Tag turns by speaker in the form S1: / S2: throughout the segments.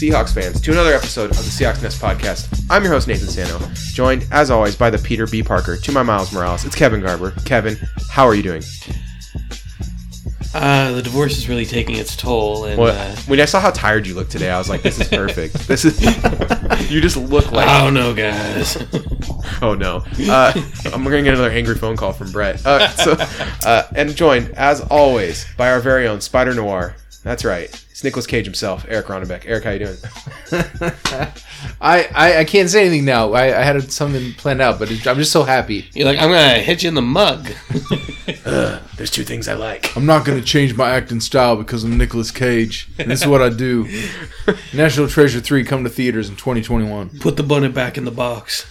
S1: Seahawks fans, to another episode of the Seahawks Nest podcast. I'm your host, Nathan Sano, joined, as always, by the Peter B. Parker, to my Miles Morales. It's Kevin Garber. Kevin, how are you doing?
S2: Uh, the divorce is really taking its toll, and
S1: Well,
S2: uh,
S1: when I saw how tired you looked today, I was like, this is perfect. this is. you just look like.
S2: I don't know, guys.
S1: Oh no! Uh, I'm gonna get another angry phone call from Brett. Uh, so, uh, and joined as always by our very own Spider Noir. That's right, it's Nicolas Cage himself, Eric Ronnebeck. Eric, how you doing?
S3: I, I, I can't say anything now. I, I had something planned out, but it, I'm just so happy.
S2: You're like, I'm gonna hit you in the mug.
S1: There's two things I like.
S3: I'm not going to change my acting style because I'm Nicolas Cage. And this is what I do. National Treasure 3 come to theaters in 2021.
S2: Put the bonnet back in the box.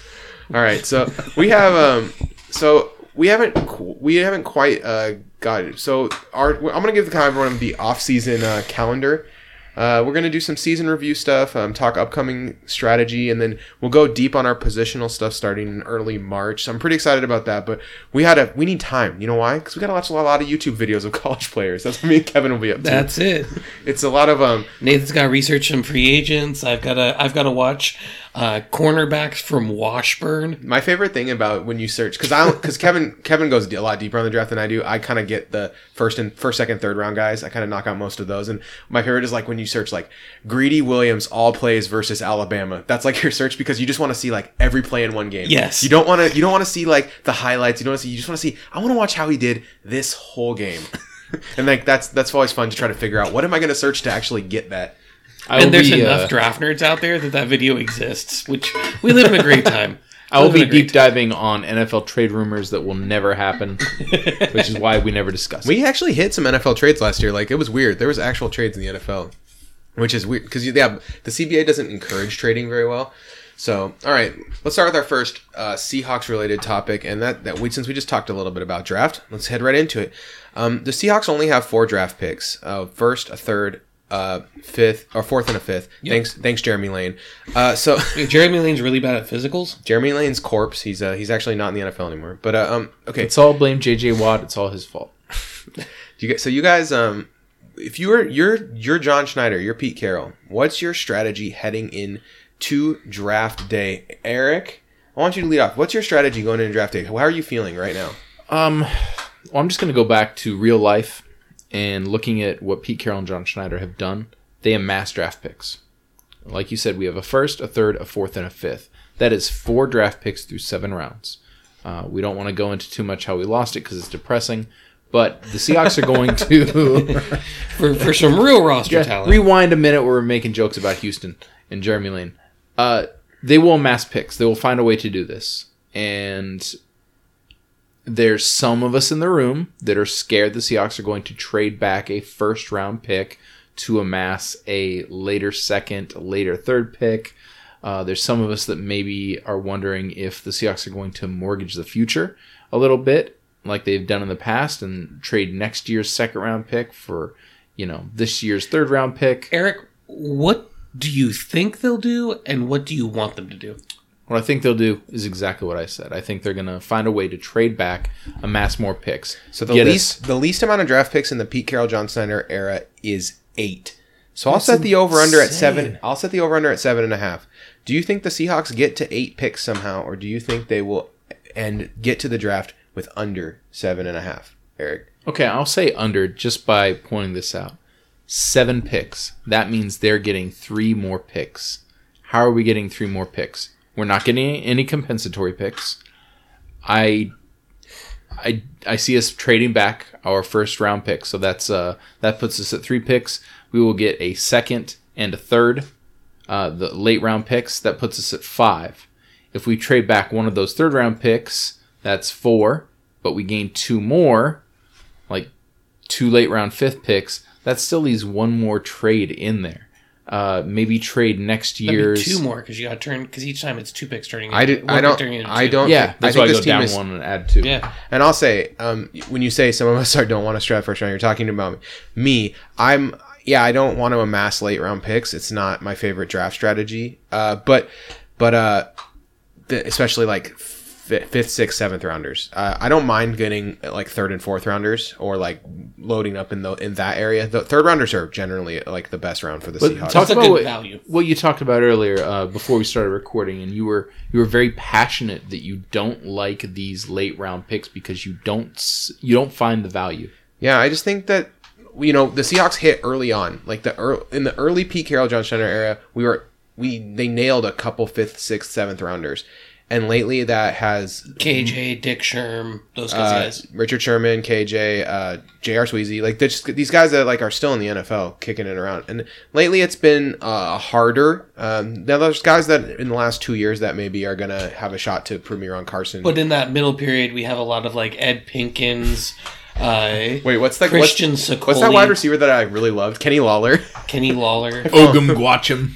S1: All right, so we have um, so we haven't we haven't quite uh got it. So our I'm gonna give the kind of everyone the off season uh, calendar. Uh, we're gonna do some season review stuff, um, talk upcoming strategy, and then we'll go deep on our positional stuff starting in early March. So I'm pretty excited about that. But we had a we need time. You know why? Because we got to watch a lot of YouTube videos of college players. That's what me and Kevin will be up to.
S2: That's it.
S1: it's a lot of um.
S2: Nathan's got to research some free agents. I've got to. I've got to watch uh, cornerbacks from Washburn.
S1: My favorite thing about when you search because I because Kevin Kevin goes a lot deeper on the draft than I do. I kind of get the first and first, second, third round guys. I kind of knock out most of those. And my favorite is like when you search like Greedy Williams all plays versus Alabama. That's like your search because you just want to see like every play in one game.
S2: Yes.
S1: You don't want to you don't want to see like the highlights. You don't want to see. You just want to see. I want to watch how he did this whole game. and like that's that's always fun to try to figure out what am I going to search to actually get that.
S3: I
S2: And there's
S3: be,
S2: enough
S3: uh,
S2: draft nerds out there that that video exists, which we live in a great time.
S3: I will be
S2: a great
S3: deep diving on NFL trade rumors that will never happen, which is why we never discuss.
S1: We actually hit some NFL trades last year. Like it was weird. There was actual trades in the NFL, which is weird because yeah, the CBA doesn't encourage trading very well. So all right, let's start with our first uh, Seahawks related topic, and that that we since we just talked a little bit about draft, let's head right into it. Um, the Seahawks only have four draft picks: uh, first, a third, uh, fifth, or fourth and a fifth. Thanks, thanks, Jeremy Lane. Uh, so.
S2: Jeremy Lane's really bad at physicals.
S1: Jeremy Lane's corpse. He's uh, he's actually not in the NFL anymore. But uh, um, okay,
S3: It's all blame JJ Watt. It's all his fault.
S1: You guys, so you guys, um, if you're you're you're John Schneider, you're Pete Carroll. What's your strategy heading in to draft day, Eric? I want you to lead off. What's your strategy going into draft day? How are you feeling right now?
S3: Um, well, I'm just going to go back to real life and looking at what Pete Carroll and John Schneider have done. They amass draft picks. Like you said, we have a first, a third, a fourth, and a fifth. That is four draft picks through seven rounds. Uh, we don't want to go into too much how we lost it because it's depressing. But the Seahawks are going to
S2: For, for some real roster talent.
S3: rewind a minute where we're making jokes about Houston and Jeremy Lane. Uh, they will amass picks. They will find a way to do this. And there's some of us in the room that are scared the Seahawks are going to trade back a first round pick to amass a later second, later third pick. Uh, there's some of us that maybe are wondering if the Seahawks are going to mortgage the future a little bit, like they've done in the past, and trade next year's second round pick for, you know, this year's third round pick.
S2: Eric, what do you think they'll do, and what do you want them to do?
S3: What I think they'll do is exactly what I said. I think they're going to find a way to trade back, amass more picks.
S1: So the
S3: us-
S1: least the least amount of draft picks in the Pete Carroll John Schneider era is eight. So I'll set the over under at seven. I'll set the over under at seven and a half. Do you think the Seahawks get to eight picks somehow, or do you think they will and get to the draft with under seven and a half? Eric.
S3: Okay, I'll say under just by pointing this out. Seven picks. That means they're getting three more picks. How are we getting three more picks? We're not getting any compensatory picks. I, I, I see us trading back our first round pick. So that's uh that puts us at three picks. We will get a second and a third. Uh, the late round picks that puts us at five. If we trade back one of those third round picks, that's four. But we gain two more, like two late round fifth picks. That still leaves one more trade in there. Uh, maybe trade next
S2: That'd be
S3: year's.
S2: two more because you got to turn because each time it's two picks turning.
S1: I did. I don't.
S2: turning into
S1: I don't.
S3: Yeah,
S1: think-
S3: that's
S1: I
S3: why I
S1: think
S3: go
S1: this team
S3: down
S1: is,
S3: one and add two.
S2: Yeah,
S1: And I'll say, um, when you say some of us are don't want to strat first round, you're talking about me. I'm yeah, I don't want to amass late round picks. It's not my favorite draft strategy. Uh, but but uh, the, especially like fi- fifth, sixth, seventh rounders. Uh, I don't mind getting like third and fourth rounders or like loading up in the in that area. The third rounders are generally like the best round for the
S3: But
S1: Seahawks.
S3: talk
S2: That's a
S3: about
S2: good
S3: what,
S2: value.
S3: what you talked about earlier uh, before we started recording, and you were you were very passionate that you don't like these late round picks because you don't you don't find the value.
S1: Yeah, I just think that you know the Seahawks hit early on, like the early, in the early Pete Carroll, John Schneider era. We were we they nailed a couple fifth, sixth, seventh rounders, and lately that has
S2: KJ, Dick Sherm, those
S1: uh,
S2: guys.
S1: Richard Sherman, KJ, uh, J.R. Sweezy, like just, these guys that like are still in the NFL kicking it around. And lately it's been uh, harder. Um, now there's guys that in the last two years that maybe are gonna have a shot to premier on Carson.
S2: But in that middle period, we have a lot of like Ed Pinkins, uh,
S1: Wait, what's that?
S2: Kristjan
S1: what's,
S2: Sokoli,
S1: what's that wide receiver that I really loved? Kenny Lawler.
S2: Kenny Lawler.
S3: Obum Gwacham.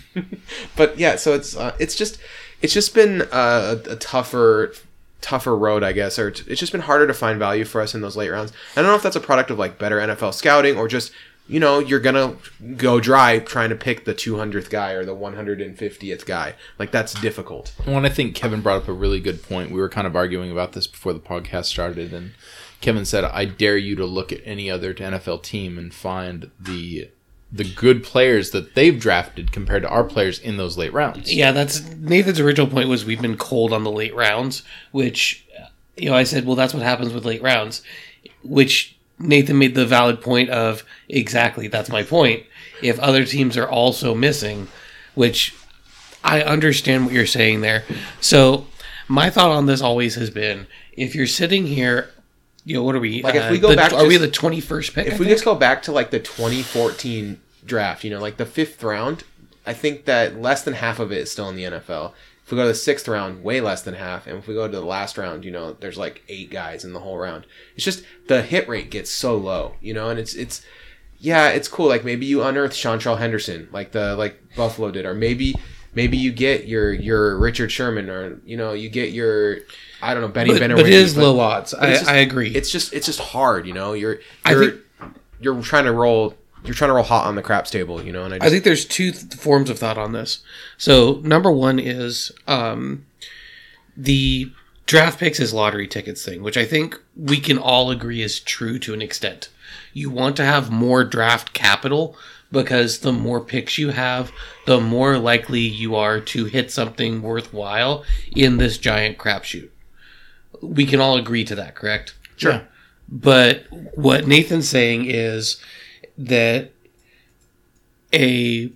S1: but yeah, so it's uh, it's just it's just been a, a tougher tougher road, I guess, or it's just been harder to find value for us in those late rounds. I don't know if that's a product of like better NFL scouting or just you know you're gonna go dry trying to pick the 200th guy or the 150th guy. Like that's difficult.
S3: Well, I think Kevin brought up a really good point. We were kind of arguing about this before the podcast started, and Kevin said, "I dare you to look at any other NFL team and find the the good players that they've drafted compared to our players in those late rounds."
S2: Yeah, that's Nathan's original point was we've been cold on the late rounds, which you know I said, well, that's what happens with late rounds, which Nathan made the valid point of exactly that's my point. If other teams are also missing, which I understand what you're saying there. So my thought on this always has been if you're sitting here, you know, what are we?
S1: Like, if we
S2: uh,
S1: go
S2: the-
S1: back
S2: are we the 21st pick?
S1: If
S2: I
S1: we
S2: think?
S1: just go back to like the 2014 draft, you know, like the fifth round, I think that less than half of it is still in the NFL. If we go to the sixth round, way less than half. And if we go to the last round, you know, there's like eight guys in the whole round. It's just the hit rate gets so low, you know, and it's it's yeah, it's cool. Like maybe you unearth Seantrel Henderson, like the like Buffalo did, or maybe maybe you get your your Richard Sherman, or you know, you get your I don't know Benny
S2: but,
S1: Benner.
S2: but it is low odds. I,
S1: just-
S2: I agree.
S1: It's just it's just hard, you know. You're you're
S2: think-
S1: you're trying to roll you're trying to roll hot on the craps table, you know. And I just
S2: I think there's two th- forms of thought on this. So number one is um, the draft picks is lottery tickets thing, which I think we can all agree is true to an extent. You want to have more draft capital because the more picks you have, the more likely you are to hit something worthwhile in this giant crapshoot. We can all agree to that, correct?
S3: Sure.
S2: But what Nathan's saying is that a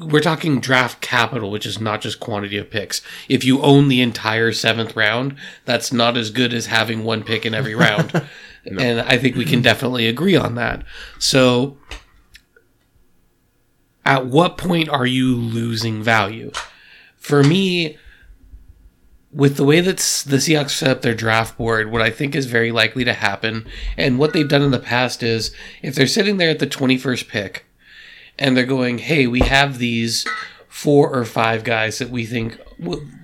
S2: we're talking draft capital, which is not just quantity of picks. If you own the entire seventh round, that's not as good as having one pick in every round. And I think we can definitely agree on that. So, at what point are you losing value? For me, with the way that the Seahawks set up their draft board, what I think is very likely to happen, and what they've done in the past is if they're sitting there at the 21st pick and they're going, hey, we have these four or five guys that we think,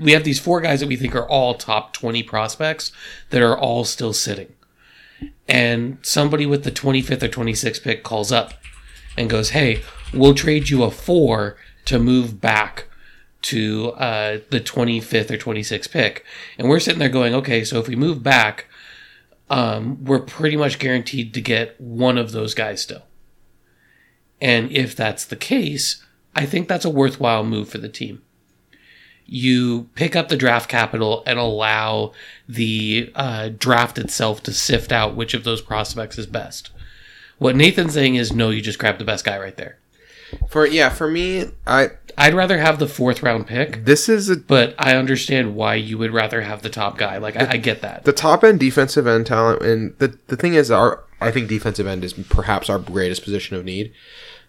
S2: we have these four guys that we think are all top 20 prospects that are all still sitting. And somebody with the 25th or 26th pick calls up and goes, hey, we'll trade you a four to move back to uh, the 25th or 26th pick. And we're sitting there going, okay, so if we move back, um, we're pretty much guaranteed to get one of those guys still. And if that's the case, I think that's a worthwhile move for the team. You pick up the draft capital and allow the uh, draft itself to sift out which of those prospects is best. What Nathan's saying is, no, you just grab the best guy right there.
S1: For yeah, for me, I
S2: I'd rather have the fourth round pick,
S1: this is a,
S2: but I understand why you would rather have the top guy. Like, I, I get that.
S1: the top end defensive end talent, and the the thing is, our I think defensive end is perhaps our greatest position of need.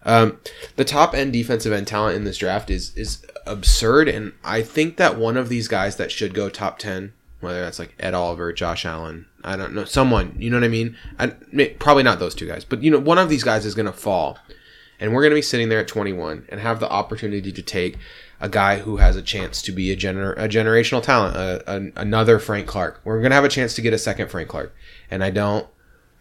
S1: Um, the top end defensive end talent in this draft is is absurd, and I think that one of these guys that should go top ten, whether that's like Ed Oliver, Josh Allen, I don't know, someone, you know what I mean? I, probably not those two guys, but you know, one of these guys is gonna fall, and we're gonna be sitting there at twenty one and have the opportunity to take a guy who has a chance to be a gener a generational talent, a, a, another Frank Clark. We're gonna have a chance to get a second Frank Clark, and I don't.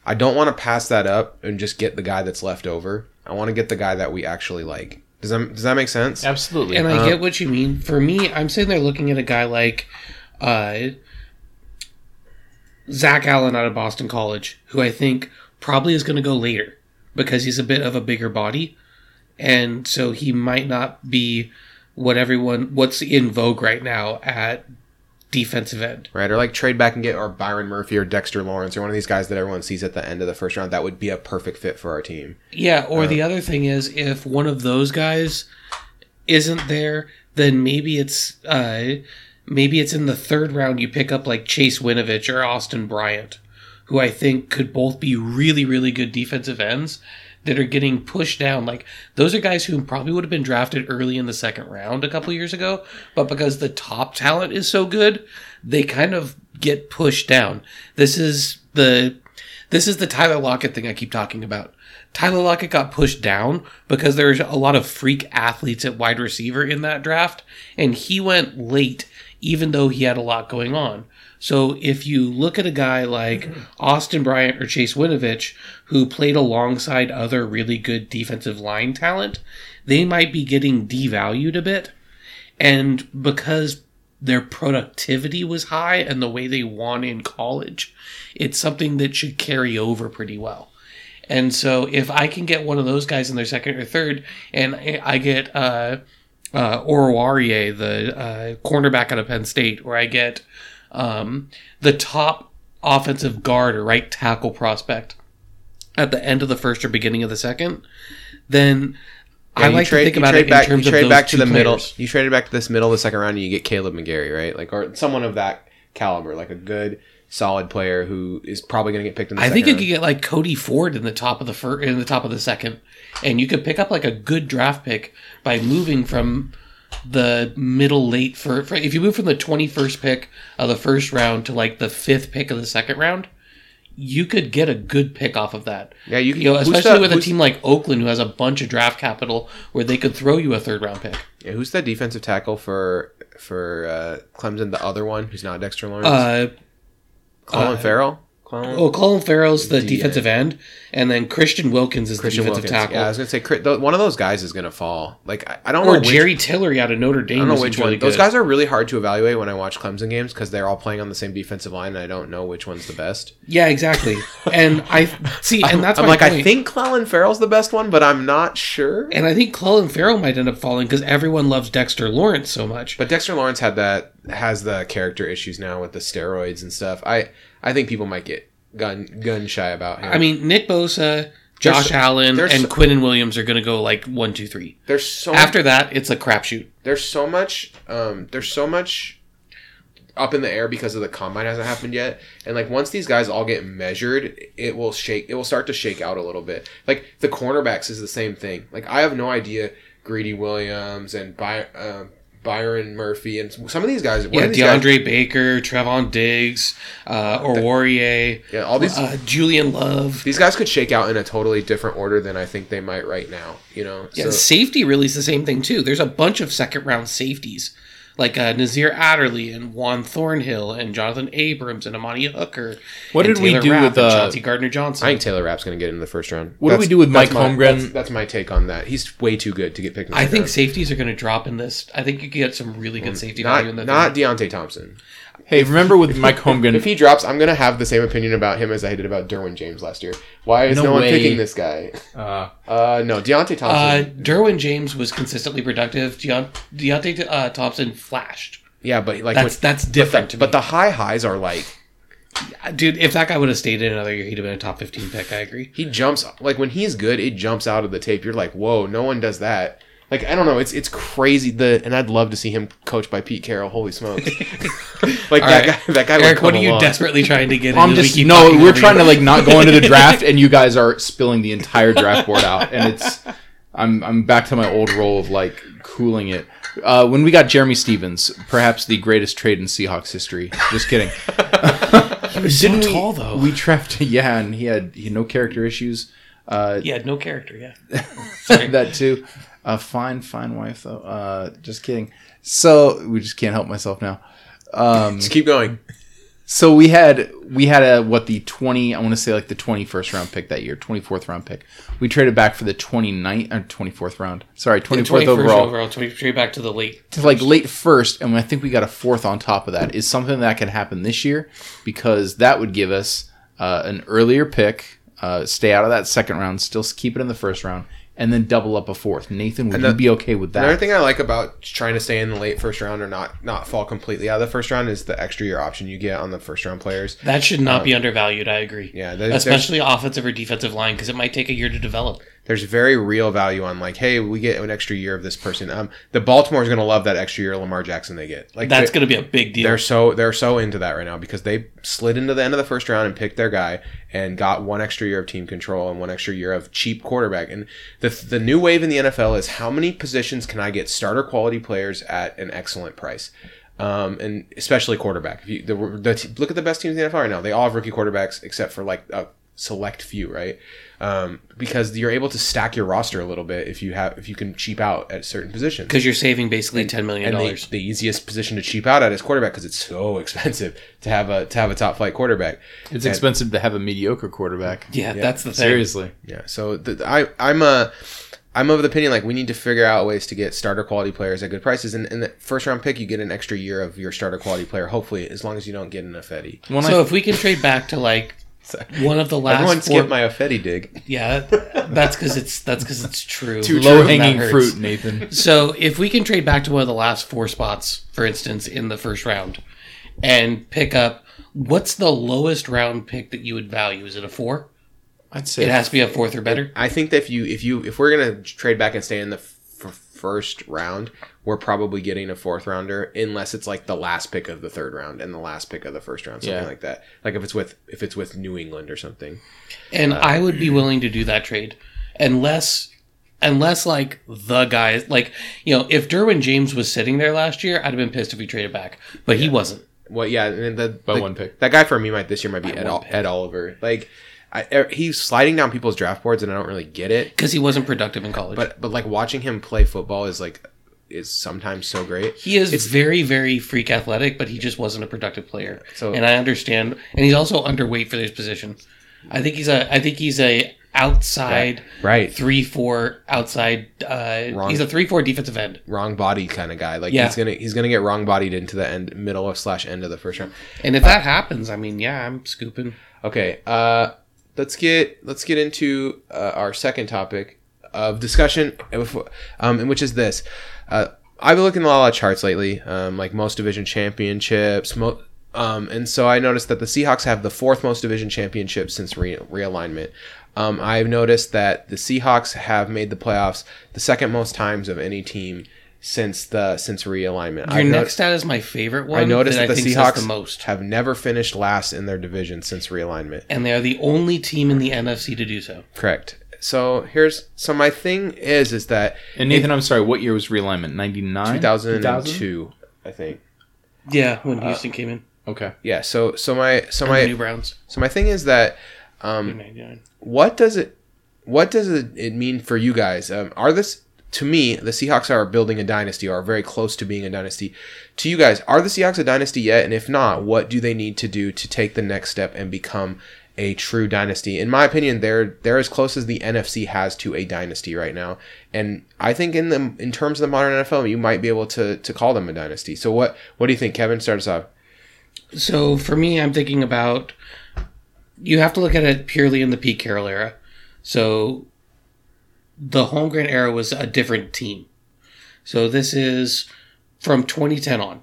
S1: I don't want to pass that up and just get the guy that's left over. I want to get the guy that we actually like. Does that does that make sense?
S3: Absolutely.
S2: And I
S1: Uh,
S2: get what you mean. For me, I'm sitting there looking at a guy like, uh, Zach Allen out of Boston College, who I think probably is going to go later because he's a bit of a bigger body, and so he might not be what everyone what's in vogue right now at defensive end.
S1: Right, or like trade back and get or Byron Murphy or Dexter Lawrence or one of these guys that everyone sees at the end of the first round. That would be a perfect fit for our team.
S2: Yeah, or the other thing is if one of those guys isn't there, then maybe it's uh maybe it's in the third round you pick up like Chase Winovich or Austin Bryant, who I think could both be really, really good defensive ends that are getting pushed down. Like those are guys who probably would have been drafted early in the second round a couple years ago, but because the top talent is so good, they kind of get pushed down. This is the this is the Tyler Lockett thing I keep talking about. Tyler Lockett got pushed down because there's a lot of freak athletes at wide receiver in that draft, and he went late, even though he had a lot going on. So if you look at a guy like Austin Bryant or Chase Winovich, who played alongside other really good defensive line talent, they might be getting devalued a bit. And because their productivity was high and the way they won in college, it's something that should carry over pretty well. And so if I can get one of those guys in their second or third, and I get uh, uh, Oruwariye, the uh, cornerback out of Penn State, or I get um, the top offensive guard or right tackle prospect at the end of the first or beginning of the second, then I
S1: you
S2: like
S1: trade,
S2: to think about it
S1: back,
S2: in terms
S1: you
S2: of
S1: trade
S2: those
S1: back to the middle.
S2: players.
S1: You traded back to this middle of the second round, and you get Kaleb McGary, right? Like or someone of that caliber, like a good, solid player who is probably going to get picked in. the
S2: I think you could get like Cody Ford in the top of the fir- in the top of the second, and you could pick up like a good draft pick by moving from the middle late for, for if you move from the twenty first pick of the first round to like the fifth pick of the second round, you could get a good pick off of that.
S1: Yeah, you can-
S2: know, especially
S1: the-
S2: with a team like Oakland who has a bunch of draft capital where they could throw you a third round pick.
S1: Yeah, who's the defensive tackle for for uh, Clemson? The other one who's not Dexter Lawrence,
S2: Uh,
S1: Colin
S2: uh,
S1: Farrell. Colin?
S2: oh, Colin Farrell's the
S1: DA.
S2: defensive end, and then Christian Wilkins is
S1: Christian
S2: the defensive
S1: Wilkins.
S2: tackle.
S1: Yeah, I was gonna say Chri- th- one of those guys is gonna fall. Like I, I don't know
S2: or
S1: which,
S2: Jerry Tillery out of Notre Dame.
S1: I don't know
S2: seems
S1: which
S2: really
S1: one. Those guys are really hard to evaluate when I watch Clemson games because they're all playing on the same defensive line, and I don't know which one's the best.
S2: Yeah, exactly. And I see, and that's
S1: I'm
S2: my
S1: like, I
S2: point.
S1: think Clelin Ferrell's the best one, but I'm not sure.
S2: and I think Colin Farrell might end up falling because everyone loves Dexter Lawrence so much.
S1: But Dexter Lawrence had that has the character issues now with the steroids and stuff. I I think people might get gun gun shy about him.
S2: I mean, Nick Bosa, Josh
S1: so-
S2: Allen, and
S1: so-
S2: and Williams are going to go like one, two, three.
S1: there's so
S2: After that, it's a crapshoot.
S1: there's so much um there's so much up in the air because of the combine hasn't happened yet and like once these guys all get measured it will shake it will start to shake out a little bit like the cornerbacks is the same thing like i have no idea greedy williams and By, uh, byron murphy and some of these guys
S2: Yeah,
S1: these guys-
S2: DeAndre Baker, Trevon Diggs, uh, Oruwariye,
S1: yeah all these
S2: uh, Julian Love.
S1: these guys could shake out in a totally different order than i think they might right now you know
S2: Yeah,
S1: so
S2: safety really is the same thing too. There's a bunch of second round safeties like uh, Nasir Adderley and Juan Thornhill and Jonathan Abrams and Amani Hooker.
S3: What
S2: and
S3: did we do
S2: Rapp
S3: with,
S2: and
S3: uh,
S2: Chauncey Gardner Johnson?
S1: I think Taylor Rapp's going to get into the first round.
S3: What do we do with Mike
S1: my-
S3: Holmgren?
S1: That's, that's my take on that. He's way too good to get picked. In the
S2: I
S1: second
S2: think
S1: round.
S2: safeties are going to drop in this. I think you could get some really good safety
S1: not
S2: value in the
S1: not
S2: third.
S1: Deionte Thompson.
S3: Hey, remember with Mike Holmgren?
S1: If he drops, I'm gonna have the same opinion about him as I did about Derwin James last year. Why is no,
S3: No
S1: one
S3: way.
S1: picking this guy?
S3: uh,
S1: Uh, no, Deionte
S2: Uh,
S1: Thompson.
S2: Derwin James was consistently productive. Deont- Deionte uh, Thompson flashed.
S1: yeah, but like
S2: That's
S1: when-
S2: that's
S1: but
S2: different
S1: the, but the high highs are like
S2: Dude, if that guy would have stayed in another year, he'd have been a top fifteen pick. I agree.
S1: he jumps like when he's good, it jumps out of the tape. You're like, whoa, no one does that. Like I don't know, it's it's crazy. The and I'd love to see him coached by Pete Carroll. Holy smokes! like
S2: All
S1: that
S2: right.
S1: guy. That guy. would
S2: Eric,
S1: come
S2: what are you
S1: along.
S2: desperately trying to get?
S3: I'm
S2: in as we
S3: just no. We're trying
S2: you?
S3: to like not go into the draft, and you guys are spilling the entire draft board out, and it's. I'm I'm back to my old role of like cooling it. Uh, when we got Jerramy Stevens, perhaps the greatest trade in Seahawks history. Just kidding.
S2: He was
S3: Didn't
S2: so
S3: we-
S2: tall though.
S3: We drafted, yeah, and he had he had no character issues. Uh,
S2: he had no character. Yeah.
S3: that too. A fine, fine wife though. Uh, just kidding. So we just can't help myself now. Um,
S1: Just keep going.
S3: So we had we had a what the twenty I want to say like the twenty first round pick that year, twenty fourth round pick. We traded back for the 29th or twenty fourth round. Sorry, twenty fourth
S2: 21st
S3: overall.
S2: overall, 23 back to the late.
S3: to like late first, and I think we got a fourth on top of that. Is something that can happen this year because that would give us uh, an earlier pick, uh, stay out of that second round, still keep it in the first round, and then double up a fourth. Nathan, would
S1: And
S3: you be okay with that?
S1: Another
S3: that?
S1: thing I like about trying to stay in the late first round or not not fall completely out of the first round is the extra year option you get on the first round players.
S2: That should not be undervalued. I agree.
S1: Um, Yeah, there's, there's,
S2: Especially offensive or defensive line because it might take a year to develop.
S1: There's very real value on like, hey, we get an extra year of this person. Um, the Baltimore's gonna love that extra year of Lamar Jackson they get. Like
S2: That's going to be a big deal.
S1: they're so they're so into that right now because they slid into the end of the first round and picked their guy and got one extra year of team control and one extra year of cheap quarterback. And the the new wave in the NFL is how many positions can I get starter quality players at an excellent price. Um, and especially quarterback. If you the, the look at the best teams in the NFL right now, they all have rookie quarterbacks except for like a select few, right? Um, because you're able to stack your roster a little bit if you have if you can cheap out at certain positions
S2: because you're saving basically $10 million.
S1: the, the easiest position to cheap out at is quarterback because it's so expensive to have a to have a top flight quarterback.
S3: It's
S1: And-
S3: expensive to have a mediocre quarterback.
S2: yeah,
S1: Yeah,
S2: that's the thing.
S3: Seriously.
S1: Yeah, so the, I I'm a I'm of the opinion like we need to figure out ways to get starter quality players at good prices. And in the first round pick, you get an extra year of your starter quality player. Hopefully, as long as you don't get an Affetti.
S3: When
S2: So
S3: I,
S2: if we can trade back to like one of the last
S1: Everyone
S2: four,
S1: skipped my Affetti dig.
S2: yeah, that's because it's that's because it's true.
S3: too low hanging fruit, Nathan.
S2: So if we can trade back to one of the last four spots, for instance, in the first round, and pick up what's the lowest round pick that you would value? Is it a four?
S3: I'd say
S2: It has to be a fourth or better.
S1: I think that if you if you if we're gonna trade back and stay in the f- first round, we're probably getting a fourth rounder unless it's like the last pick of the third round and the last pick of the first round, something
S3: Yeah.
S1: like that. Like if it's with if it's with New England or something.
S2: And uh, I would be willing to do that trade, unless, unless like the guy, like you know, if Derwin James was sitting there last year, I'd have been pissed if he traded back, but he wasn't.
S1: Well, yeah, and the,
S3: By
S1: the-
S3: one pick.
S1: That guy for me might this year might be Ed,
S2: one
S1: Ol-
S2: pick.
S1: Ed Oliver. Like, I, er, he's sliding down people's draft boards, and I don't really get it.
S2: because he wasn't productive in college.
S1: But but like watching him play football is like is sometimes so great.
S2: he is
S1: it's-
S2: very, very freak athletic, but he just wasn't a productive player.
S1: So-
S2: and I understand, and he's also underweight for this position. I think he's a, I think he's a outside
S1: Right.
S2: three four outside. Uh,
S1: Wrong.
S2: he's a three four defensive end,
S1: Wrong body kind of guy. Like
S2: Yeah.
S1: he's gonna he's gonna get wrong bodied into the end middle of slash end of the first round.
S2: and if that happens, I mean, yeah, I'm scooping.
S1: Okay, uh, let's get let's get into uh, our second topic of discussion, um, and which is this. Uh, I've been looking at a lot of charts lately, um, like most division championships, mo- um, and so I noticed that the Seahawks have the fourth most division championships since re- realignment. Um, I've noticed that the Seahawks have made the playoffs the second most times of any team since the since realignment.
S2: Your
S1: I've no-
S2: next stat is my favorite one.
S1: I noticed
S2: that
S1: that
S2: I
S1: the
S2: think
S1: Seahawks
S2: says the most,
S1: have never finished last in their division since realignment.
S2: and they are the only team in the NFC to do so.
S1: Correct. So here's so my thing is is that
S3: And Nathan, I'm sorry, what year was realignment? 99?
S1: 2002, I think.
S2: Yeah, when Houston came in,
S3: Okay.
S1: Yeah. So so my so
S2: and the New Browns,
S1: so my thing is that um,
S2: ninety nine.
S1: what does it what does it, it mean for you guys? Um, are this to me the Seahawks are building a dynasty or are very close to being a dynasty. To you guys, are the Seahawks a dynasty yet? And if not, what do they need to do to take the next step and become a true dynasty? In my opinion, they're they're as close as the NFC has to a dynasty right now. And I think in the in terms of the modern NFL, you might be able to to call them a dynasty. So what what do you think, Kevin? Start us off.
S2: So for me, I'm thinking about you have to look at it purely in the Pete Carroll era. So the Holmgren era was a different team. So this is from 2010 on.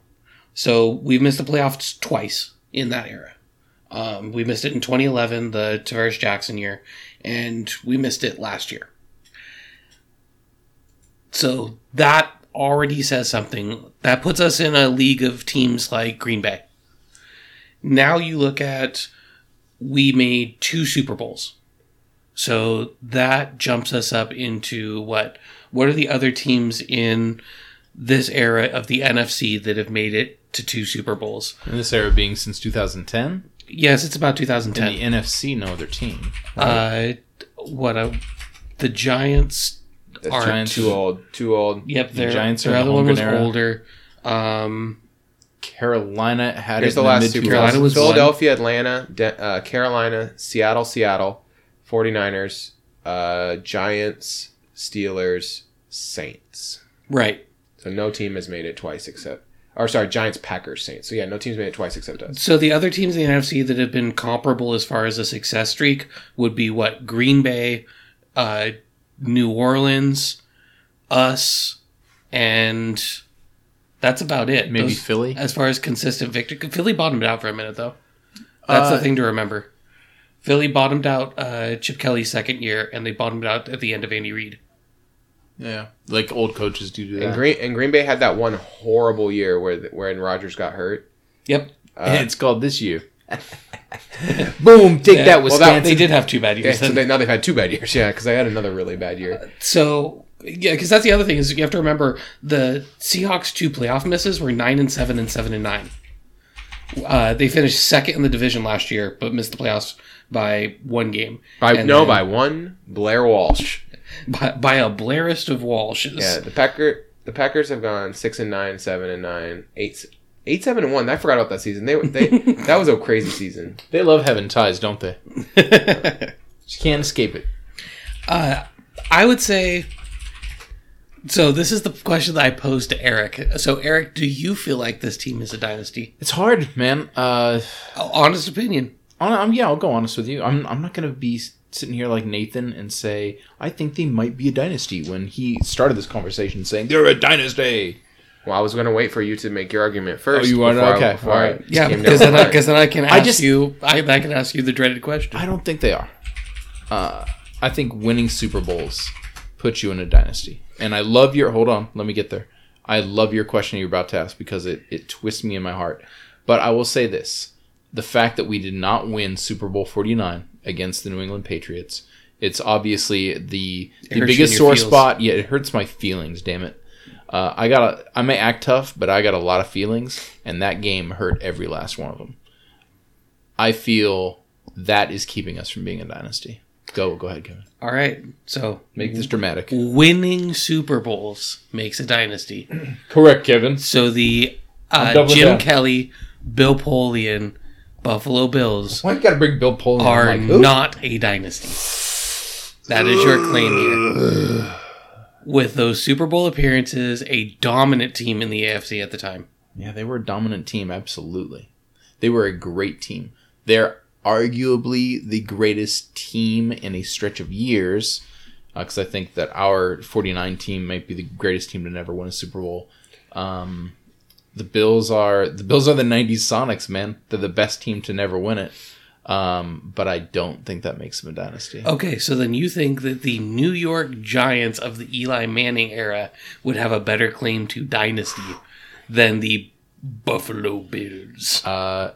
S2: So we've missed the playoffs twice in that era. Um, we missed it in 2011, the Tarvaris Jackson year, and we missed it last year. So that already says something. That puts us in a league of teams like Green Bay. Now you look at we made two Super Bowls. So that jumps us up into what what are the other teams in this era of the NFC that have made it to two Super Bowls?
S3: And this era being since 2010.
S2: Yes, it's about 2010.
S3: In
S2: 2010.
S3: the NFC, no other team.
S2: Uh, what a the Giants.
S1: That's
S2: Are-
S1: too,
S3: Giants-
S1: too old. Too old.
S2: Yep,
S3: The
S2: their
S3: Giants are
S2: their
S3: the
S2: one was
S3: era.
S2: older. Um,
S3: Carolina had
S1: Here's
S3: it
S1: the last
S3: mid-
S1: Super
S2: Carolina
S1: Bowl.
S2: was
S1: Philadelphia, Atlanta, De- uh, Carolina, Seattle, Seattle, 49ers, uh, Giants, Steelers, Saints.
S2: Right.
S1: So no team has made it twice except, or sorry, Giants, Packers, Saints. So yeah, no team's made it twice except us.
S2: So the other teams in the NFC that have been comparable as far as a success streak would be what Green Bay, uh, New Orleans, us, and that's about it.
S3: Maybe
S2: Those-
S3: Philly?
S2: as far as consistent victory. Philly bottomed out for a minute though. That's the
S3: Uh,
S2: thing to remember. Philly bottomed out uh, Chip Kelly's second year, and they bottomed out at the end of Andy Reid.
S3: Yeah, like old coaches do do
S1: And
S3: that.
S1: Green and Green Bay had that one horrible year where when Rodgers got hurt.
S2: Yep.
S1: Uh,
S3: it's called this year. Boom! Take
S2: Yeah,
S3: that,
S2: well,
S3: Wisconsin.
S2: they did have two bad
S1: yeah,
S2: years.
S1: so they, now they've had two bad years. Yeah, because they had another really bad year.
S2: So yeah, because that's the other thing is you have to remember the Seahawks' two playoff misses were nine and seven and seven and nine. Uh, they finished second in the division last year, but missed the playoffs by one game.
S1: By
S2: And
S1: no,
S2: then-
S1: by one Blair Walsh.
S2: by, by a Blairist of Walsh's.
S1: Yeah, the Packer the Packers have gone six and nine, seven and nine, eight eight seven and one. I forgot about that season. They they that was a crazy season.
S3: They love having ties, don't they? Just can't escape it.
S2: Uh, I would say. So this is the question that I posed to Eric. So Eric, do you feel like this team is a dynasty?
S3: It's hard, man. Uh,
S2: Honest opinion.
S3: I'm, I'm- yeah, I'll go honest with you. I'm I'm not gonna be sitting here like Nathan and say I think they might be a dynasty when he started this conversation saying they're a dynasty.
S1: Well, I was going to wait for you to make your argument first.
S3: Oh, you want-
S1: before I-
S3: okay,
S1: before I
S3: alright.
S2: Yeah, because then, I, then I can ask
S3: I just-
S2: you. I, I can ask you the dreaded question.
S3: I don't think they are. Uh, I think winning Super Bowls puts you in a dynasty. And I love your hold on, let me get there. I love your question you're about to ask because it, it twists me in my heart. But I will say this. The fact that we did not win Super Bowl 49 against the New England Patriots, it's obviously the, the biggest sore
S2: feels.
S3: spot. Yeah, it hurts my feelings, damn it. Uh, I got a, I may act tough, but I got a lot of feelings, and that game hurt every last one of them. I feel that is keeping us from being a dynasty. Go, go ahead, Kevin.
S2: All right. So
S3: Make this dramatic.
S2: winning Super Bowls makes a dynasty.
S3: Correct, Kevin.
S2: So the uh, Jim
S3: down.
S2: Kelly, Bill Polian, Buffalo Bills
S3: Why you gotta bring Bill Polian?
S2: are
S3: like,
S2: not a dynasty. That is your claim here. With those Super Bowl appearances, a dominant team in the AFC at the time.
S3: Yeah, they were a dominant team. Absolutely, they were a great team. They're arguably the greatest team in a stretch of years, because I think that our 49 team might be the greatest team to never win a Super Bowl. Um, the Bills are the Bills are the '90s Sonics, man. They're the best team to never win it. Um, but I don't think that makes them a dynasty.
S2: Okay, so then you think that the New York Giants of the Eli Manning era would have a better claim to dynasty than the Buffalo Bills
S3: Uh,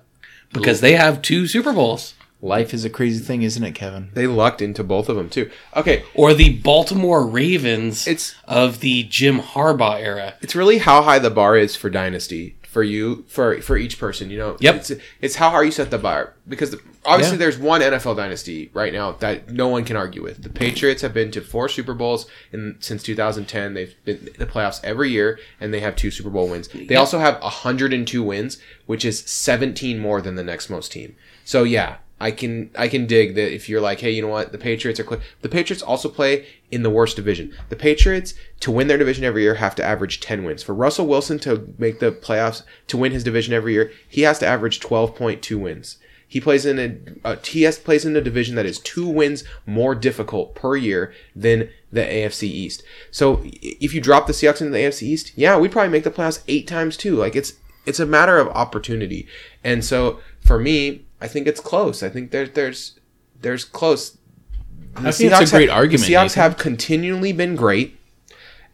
S2: because they have two Super Bowls.
S3: life is a crazy thing, isn't it, Kevin?
S1: They lucked into both of them too. Okay,
S2: Or the Baltimore Ravens
S1: it's
S2: of the Jim Harbaugh era.
S1: it's really how high the bar is for dynasty for you for for each person. You know,
S2: Yep.
S1: It's, it's how high you set the bar because the, obviously
S3: Yeah.
S1: there's one NFL dynasty right now that no one can argue with. The Patriots have been to four Super Bowls in since 2010. They've been in the playoffs every year, and they have two Super Bowl wins. They also have 102 wins, which is 17 more than the next most team. So yeah. I can I can dig that if you're like, hey, you know what, the Patriots are cl-. the Patriots also play in the worst division. The Patriots to win their division every year have to average 10 wins. For Russell Wilson to make the playoffs to win his division every year, he has to average 12.2 wins. He plays in a uh, has plays in a division that is two wins more difficult per year than the AFC East. So if you drop the Seahawks into the AFC East, yeah, we'd probably make the playoffs eight times too. Like it's it's a matter of opportunity. And so for me, I think it's close. I think there, there's there's close. The
S3: I think it's a great
S1: have,
S3: argument,
S1: The Seahawks
S3: Nathan.
S1: have continually been great,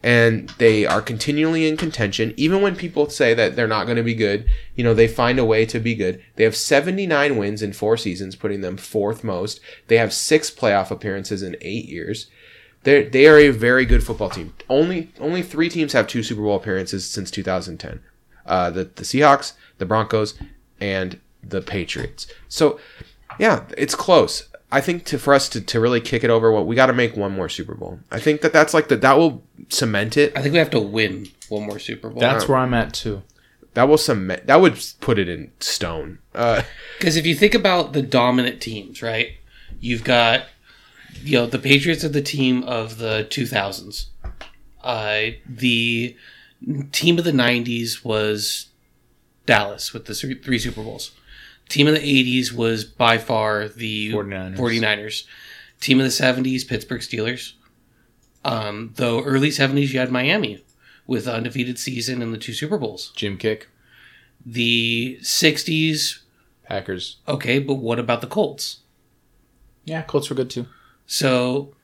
S1: and they are continually in contention. Even when people say that they're not going to be good, you know they find a way to be good. They have 79 wins in four seasons, putting them fourth most. They have six playoff appearances in eight years. They they are a very good football team. Only only three teams have two Super Bowl appearances since 2010. Uh, the the Seahawks, the Broncos, and the Patriots. So yeah, it's close. I think to for us to, to really kick it over, what we got to make one more Super Bowl. I think that that's like the that will cement it.
S2: I think we have to win one more Super Bowl.
S3: That's where I'm at too.
S1: that will cement. That would put it in stone. Uh,
S2: Because if you think about the dominant teams, right? You've got, you know, the Patriots are the team of the 2000s. Uh, the team of the 90s was Dallas with the three three Super Bowls. Team of the 80s was by far the
S3: 49ers.
S2: 49ers. Team of the 70s, Pittsburgh Steelers. Um, though early 70s, you had Miami with undefeated season and the two Super Bowls.
S3: Jim Kiick,
S2: The 60s,
S3: Packers.
S2: okay, but what about the Colts?
S3: Yeah, Colts were good too.
S2: So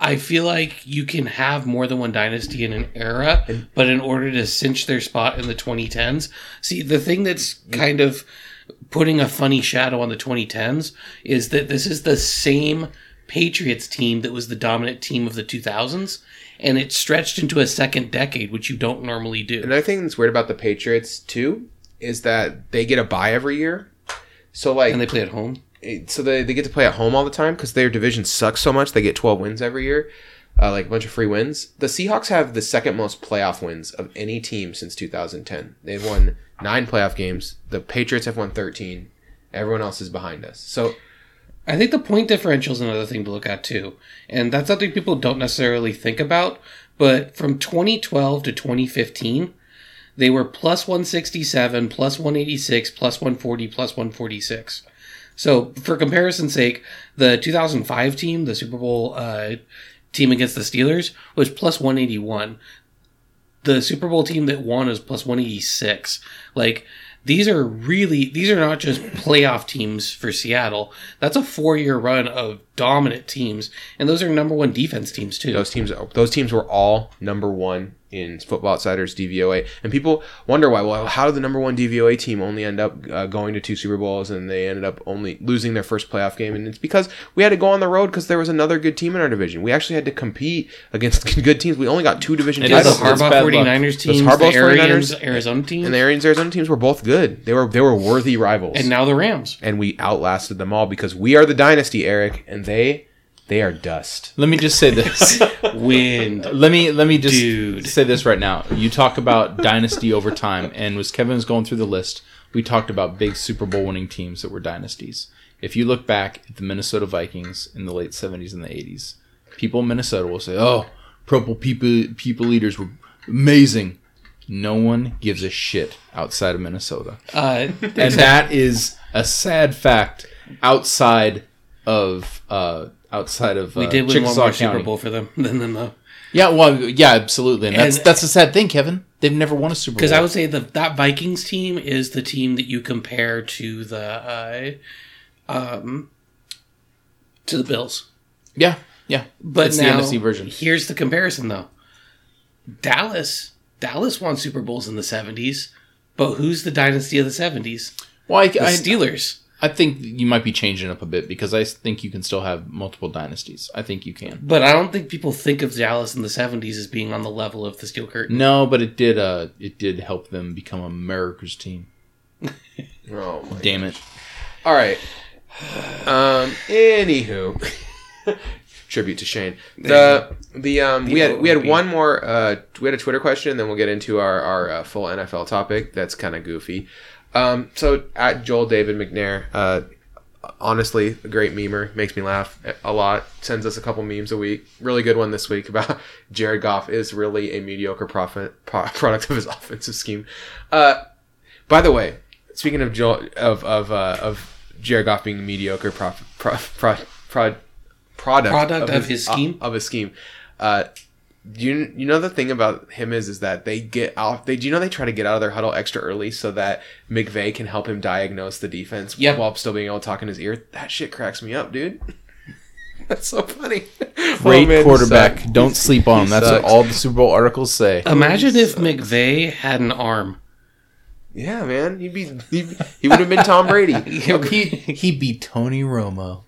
S2: I feel like you can have more than one dynasty in an era, but in order to cinch their spot in the 2010s, see, the thing that's kind of putting a funny shadow on the 2010s is that this is the same Patriots team that was the dominant team of the 2000s, and it stretched into a second decade, which you don't normally do.
S1: Another thing that's weird about the Patriots too is that they get a bye every year. So like,
S2: And they play at home.
S1: so they, they get to play at home all the time because their division sucks so much. They get 12 wins every year, uh, like a bunch of free wins. The Seahawks have the second most playoff wins of any team since 2010. They've won nine playoff games. The Patriots have won 13. Everyone else is behind us. So
S2: I think the point differential is another thing to look at too, and that's something people don't necessarily think about. But from 2012 to 2015, they were plus 167, plus 186, plus 140, plus 146. So, for comparison's sake, the 2005 team, the Super Bowl uh, team against the Steelers, was plus 181. The Super Bowl team that won was plus 186. Like, these are really, these are not just playoff teams for Seattle. That's a four year run of dominant teams. And those are number one defense teams, too.
S1: those teams those teams were all number one in Football Outsiders DVOA, and people wonder why. Well, how did the number one DVOA team only end up uh, going to two Super Bowls and they ended up only losing their first playoff game? And it's because we had to go on the road because there was another good team in our division. We actually had to compete against good teams. We only got two division
S3: It
S2: the
S1: titles,
S3: it's
S2: Harbaugh
S3: bad luck.
S2: 49ers teams,
S1: Harbaugh's
S2: the Arians
S1: 49ers
S2: Arizona team,
S1: and the Arians Arizona teams were both good. They were they were worthy rivals,
S2: and now the Rams.
S1: and we outlasted them all because we are the dynasty, Eric, and they they are dust.
S3: Let me just say this.
S2: Wind.
S3: let me let me just
S2: Dude.
S3: say this right now. You talk about dynasty over time, and as Kevin was going through the list, we talked about big Super Bowl winning teams that were dynasties. If you look back at the Minnesota Vikings in the late seventies and the eighties, people in Minnesota will say, "Oh, purple people people leaders were amazing." No one gives a shit outside of Minnesota,
S2: Uh,
S3: and that is a sad fact. Outside of uh, outside of
S2: we
S3: uh,
S2: did win one more Super Bowl for them than them, though.
S3: Yeah, well, yeah, absolutely, and that's
S2: And-
S3: that's a sad thing, Kevin. They've never won a Super Bowl.
S2: Because I would say that that Vikings team is the team that you compare to the uh, um, to the Bills.
S3: yeah, yeah,
S2: But
S3: it's
S2: now,
S3: the NFC version.
S2: Here's the comparison, though. Dallas, Dallas won Super Bowls in the '70s, but who's the dynasty of the '70s?
S3: Well, I,
S2: The
S3: I,
S2: Steelers.
S3: I think you might be changing up a bit because I think you can still have multiple dynasties. I think you can.
S2: But I don't think people think of Dallas in the '70s as being on the level of the Steel Curtain.
S3: No, but it did. Uh, it did help them become America's team.
S1: Oh my
S3: Damn it!
S1: All right. Um. Anywho, tribute to Shane. The the um we had we had one more uh we had a Twitter question, and then we'll get into our our uh, full NFL topic. That's kind of goofy. Um. So at Joel David McNair, uh, honestly, a great memer, makes me laugh a lot. Sends us a couple memes a week. Really good one this week about Jared Goff is really a mediocre profit pro- product of his offensive scheme. Uh. By the way, speaking of Joel, of of uh, of Jared Goff being a mediocre prof, pro, pro, pro, product
S2: Product of his scheme?
S1: of his scheme, uh, you you know the thing about him is is that they get out they do you know they try to get out of their huddle extra early so that McVay can help him diagnose the defense
S2: Yep.
S1: while still being able to talk in his ear. That shit cracks me up, dude. That's so funny.
S3: Great
S1: Oh, man,
S3: quarterback. Don't sleep on him.
S1: He
S3: That's what all the Super Bowl articles say.
S2: Imagine if McVay had an arm.
S1: Yeah, man, he'd be he, he would have been Tom Brady.
S3: he he'd be Tony Romo,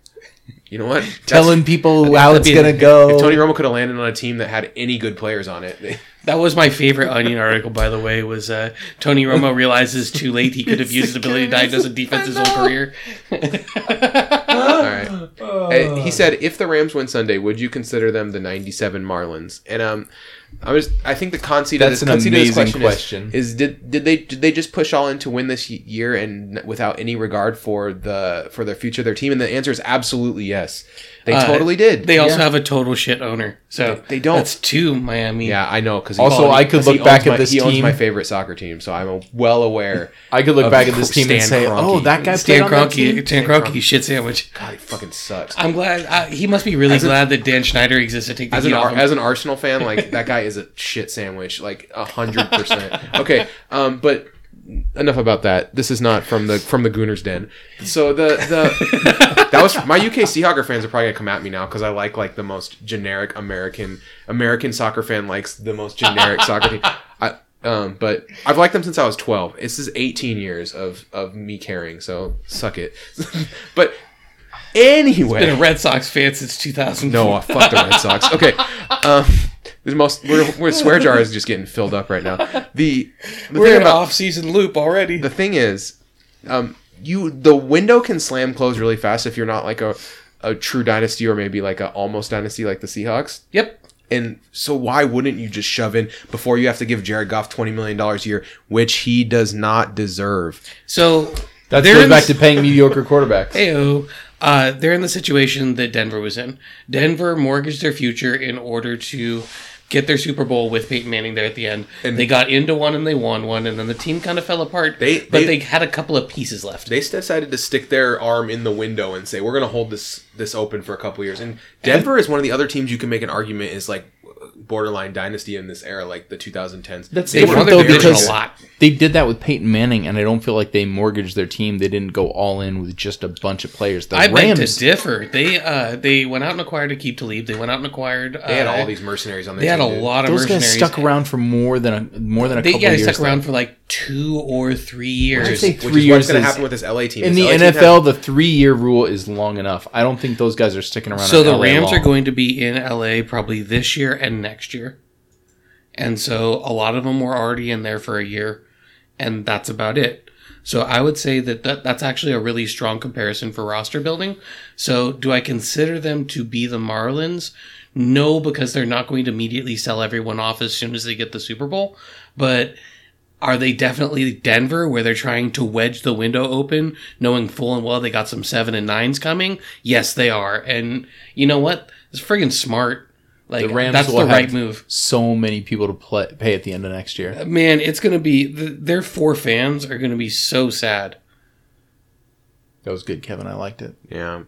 S1: You know what?
S3: Telling people how it's gonna go.
S1: If Tony Romo could have landed on a team that had any good players on it,
S2: That was my favorite Onion article, by the way. Was uh, Tony Romo realizes too late he could have used his ability to diagnose a defense his whole career.
S1: all right. Uh, he said, "If the Rams win Sunday, would you consider them the '97 Marlins?" And um, I was, I think the conceit of
S3: That's
S1: this,
S3: an
S1: conceit of this
S3: amazing
S1: question,
S3: question.
S1: Is, is did did they did they just push all in to win this year and without any regard for the for their future, their team? And the answer is absolutely yes. They
S2: Uh,
S1: totally did.
S2: They also
S3: Yeah.
S2: have a total shit owner. So
S1: They- they don't.
S2: That's two Miami.
S1: yeah, I know. Because
S3: Also, I could look back at this
S1: He owns
S3: team-
S1: my favorite soccer team, so I'm well aware.
S3: I could look back at this team and say,
S1: Kroenke.
S3: "Oh, that guy
S2: Stan
S3: played on that team."
S2: Kroenke, Stan Kroenke, shit sandwich.
S1: God, he fucking sucks.
S2: I'm glad. Uh, he must be really
S1: As a-
S2: glad that Dan Snyder exists to take the
S1: as
S2: heat
S1: an
S2: off
S1: Ar-
S2: him.
S1: as an Arsenal fan, like that guy is a shit sandwich, like a hundred percent. Okay, um, but enough about that. This is not from the from the Gooners Den. So the the that was my UK Seahawker fans are probably gonna come at me now because I like like the most generic American American soccer fan likes the most generic soccer team. I um, but I've liked them since I was twelve. This is eighteen years of of me caring. So suck it. but anyway,
S2: Been a Red Sox fan since 2000.
S1: no, uh, fuck the Red Sox. Okay, um, the most we're, we're swear jar is just getting filled up right now. The the
S2: we're
S1: thing
S2: in an off-season loop already.
S1: the thing is, um, you the window can slam close really fast if you're not like a a true dynasty or maybe like a almost dynasty like the Seahawks.
S2: yep.
S1: And so why wouldn't you just shove in before you have to give Jared Goff twenty million dollars a year, which he does not deserve?
S2: So
S3: That
S2: they're
S3: goes back to paying mediocre quarterbacks.
S2: Heyo. Uh, they're in the situation that Denver was in. Denver mortgaged their future in order to get their Super Bowl with Peyton Manning there at the end.
S1: And-
S2: they got into one and they won one, and then the team kind of fell apart.
S1: They-
S2: but
S1: they-
S2: they, had a couple of pieces left.
S1: They decided to stick their arm in the window and say, "We're going to hold this this open for a couple years." And Denver is one of the other teams you can make an argument is like borderline dynasty in this era, like the 2010s.
S3: That's
S2: They
S3: different
S2: won their
S3: though because
S2: a lot.
S3: they did that with Peyton Manning, and I don't feel like they mortgaged their team. They didn't go all in with just a bunch of players. The
S2: I beg to differ. They uh, they went out and acquired Aqib Talib. They went out and acquired. Uh,
S1: They had all these mercenaries on their
S2: They had a
S1: team, dude.
S2: lot of
S3: those guys
S2: mercenaries.
S3: stuck around for more than a more than a
S2: They,
S3: couple
S2: yeah, they
S3: years.
S2: stuck around
S3: though.
S2: for like two or three years.
S3: I'd say
S1: Which
S3: three
S1: is
S3: years
S1: what's going to happen with this LA team.
S3: In
S1: This
S3: the
S1: LA team
S3: NFL, the three-year rule is long enough. I don't think those guys are sticking around.
S2: So
S3: in
S2: the
S3: LA
S2: Rams are going to be in LA probably this year and next year. And so a lot of them were already in there for a year, and that's about it. So I would say that, that that's actually a really strong comparison for roster building. So do I consider them to be the Marlins? No, because they're not going to immediately sell everyone off as soon as they get the Super Bowl. But are they definitely Denver, where they're trying to wedge the window open, knowing full and well they got some seven and nines coming? Yes, they are. And you know what? It's friggin' smart. Like
S3: The Rams
S2: that's
S3: will
S2: the right move.
S3: so many people to play, pay at the end of next year.
S2: Uh, man, it's gonna be th- their four fans are gonna be so sad.
S3: That was good, Kevin. I liked it.
S1: Yeah.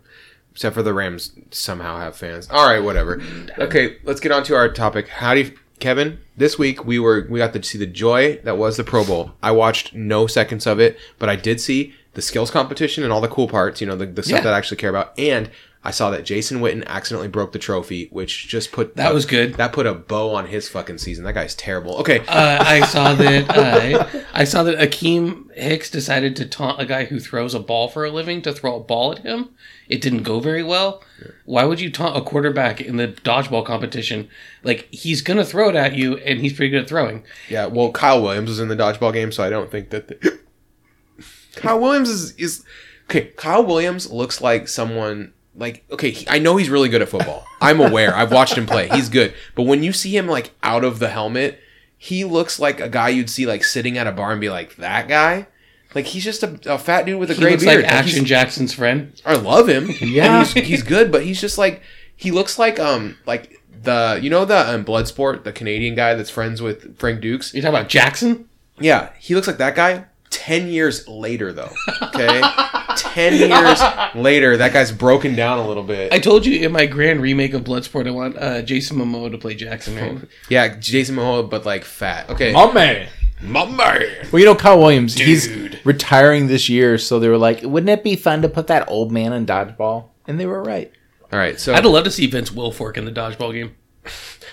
S1: Except for the Rams somehow have fans. All right, whatever. Okay, let's get on to our topic. How do you, Kevin? This week we were we got to see the joy that was the Pro Bowl. I watched no seconds of it, but I did see the skills competition and all the cool parts. You know, the, the stuff
S2: Yeah.
S1: that I actually care about. And I saw that Jason Witten accidentally broke the trophy, which just put
S2: That was good.
S1: That put a bow on his fucking season. That guy's terrible. Okay,
S2: Uh, I saw that. Uh, I saw that Akiem Hicks decided to taunt a guy who throws a ball for a living to throw a ball at him. It didn't go very well. Why would you taunt a quarterback in the dodgeball competition? Like he's gonna throw it at you, and he's pretty good at throwing.
S1: Yeah, well, Kyle Williams was in the dodgeball game, so I don't think that. The... Kyle Williams is is okay. Kyle Williams looks like someone like okay. he- I know he's really good at football. I'm aware. I've watched him play. He's good, but when you see him like out of the helmet, he looks like a guy you'd see like sitting at a bar and be like that guy. Like he's just a, a fat dude with a
S2: He
S1: gray
S2: looks
S1: beard.
S2: like Action
S1: he's-
S2: Jackson's friend.
S1: I love him.
S3: Yeah.
S1: He's, he's good, but he's just like he looks like um like the you know the um, Bloodsport the Canadian guy that's friends with Frank Dux.
S2: You talking about Jackson?
S1: Yeah, he looks like that guy. Ten years later, though. Okay, ten years later, that guy's broken down a little bit.
S2: I told you in my grand remake of Bloodsport, I want uh, Jason Momoa to play Jackson. Right?
S1: yeah, Jason Momoa, but like fat. Okay,
S3: man.
S1: my man.
S3: Well, you know, Kyle Williams, he's retiring this year, so they were like, wouldn't it be fun to put that old man in dodgeball? And they were right.
S1: All right, so
S2: I'd love to see Vince Wilfork in the dodgeball game.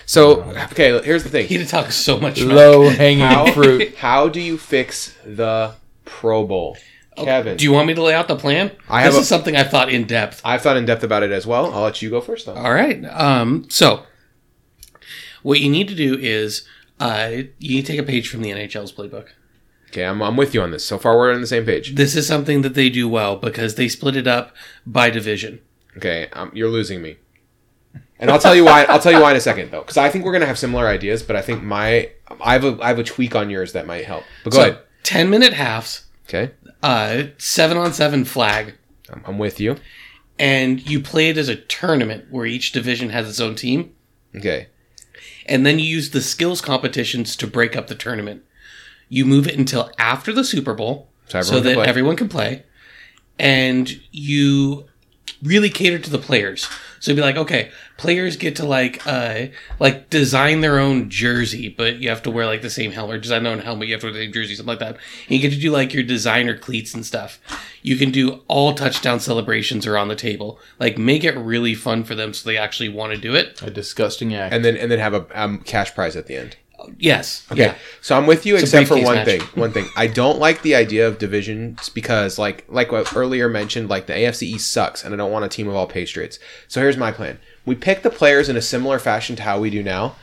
S1: so okay. Here's the thing.
S2: He'd talk so much.
S3: Low hanging
S1: How
S3: fruit.
S1: how do you fix the Pro Bowl, Kevin?
S2: Do you want me to lay out the plan?
S1: I have
S2: this
S1: a-
S2: is something I thought in depth.
S1: I've thought in depth about it as well. I'll let you go first, though.
S2: All right. Um, so, what you need to do is uh, you need to take a page from the NHL's playbook.
S1: Okay, I'm, I'm with you on this. So far, we're on the same page.
S2: This is something that they do well because they split it up by division.
S1: Okay, um, you're losing me. And I'll tell you why. I'll tell you why in a second, though, because I think we're gonna have similar ideas. But I think my I have a I have a tweak on yours that might help. But go
S2: So,
S1: ahead.
S2: 10 minute halves,
S1: Okay,
S2: uh, 7 on 7 flag,
S1: I'm, I'm with you.
S2: and you play it as a tournament where each division has its own team.
S1: Okay,
S2: and then you use the skills competitions to break up the tournament. You move it until after the Super Bowl
S1: So
S2: so that
S1: play.
S2: everyone can play, and you really cater to the players. So you'd be like, okay, players get to like uh like design their own jersey, but you have to wear like the same helmet, or design their own helmet, you have to wear the same jersey, something like that. And you get to do like your designer cleats and stuff. You can do all touchdown celebrations are on the table. Like make it really fun for them so they actually want to do it.
S3: A disgusting act.
S1: and then and then have a um, cash prize at the end.
S2: Yes.
S1: Okay,
S2: Yeah.
S1: so I'm with you,
S2: It's
S1: except for one
S2: match.
S1: thing. One thing, I don't like the idea of divisions because, like, like what earlier mentioned, like the AFC East sucks, and I don't want a team of all Patriots. So here's my plan: we pick the players in a similar fashion to how we do now,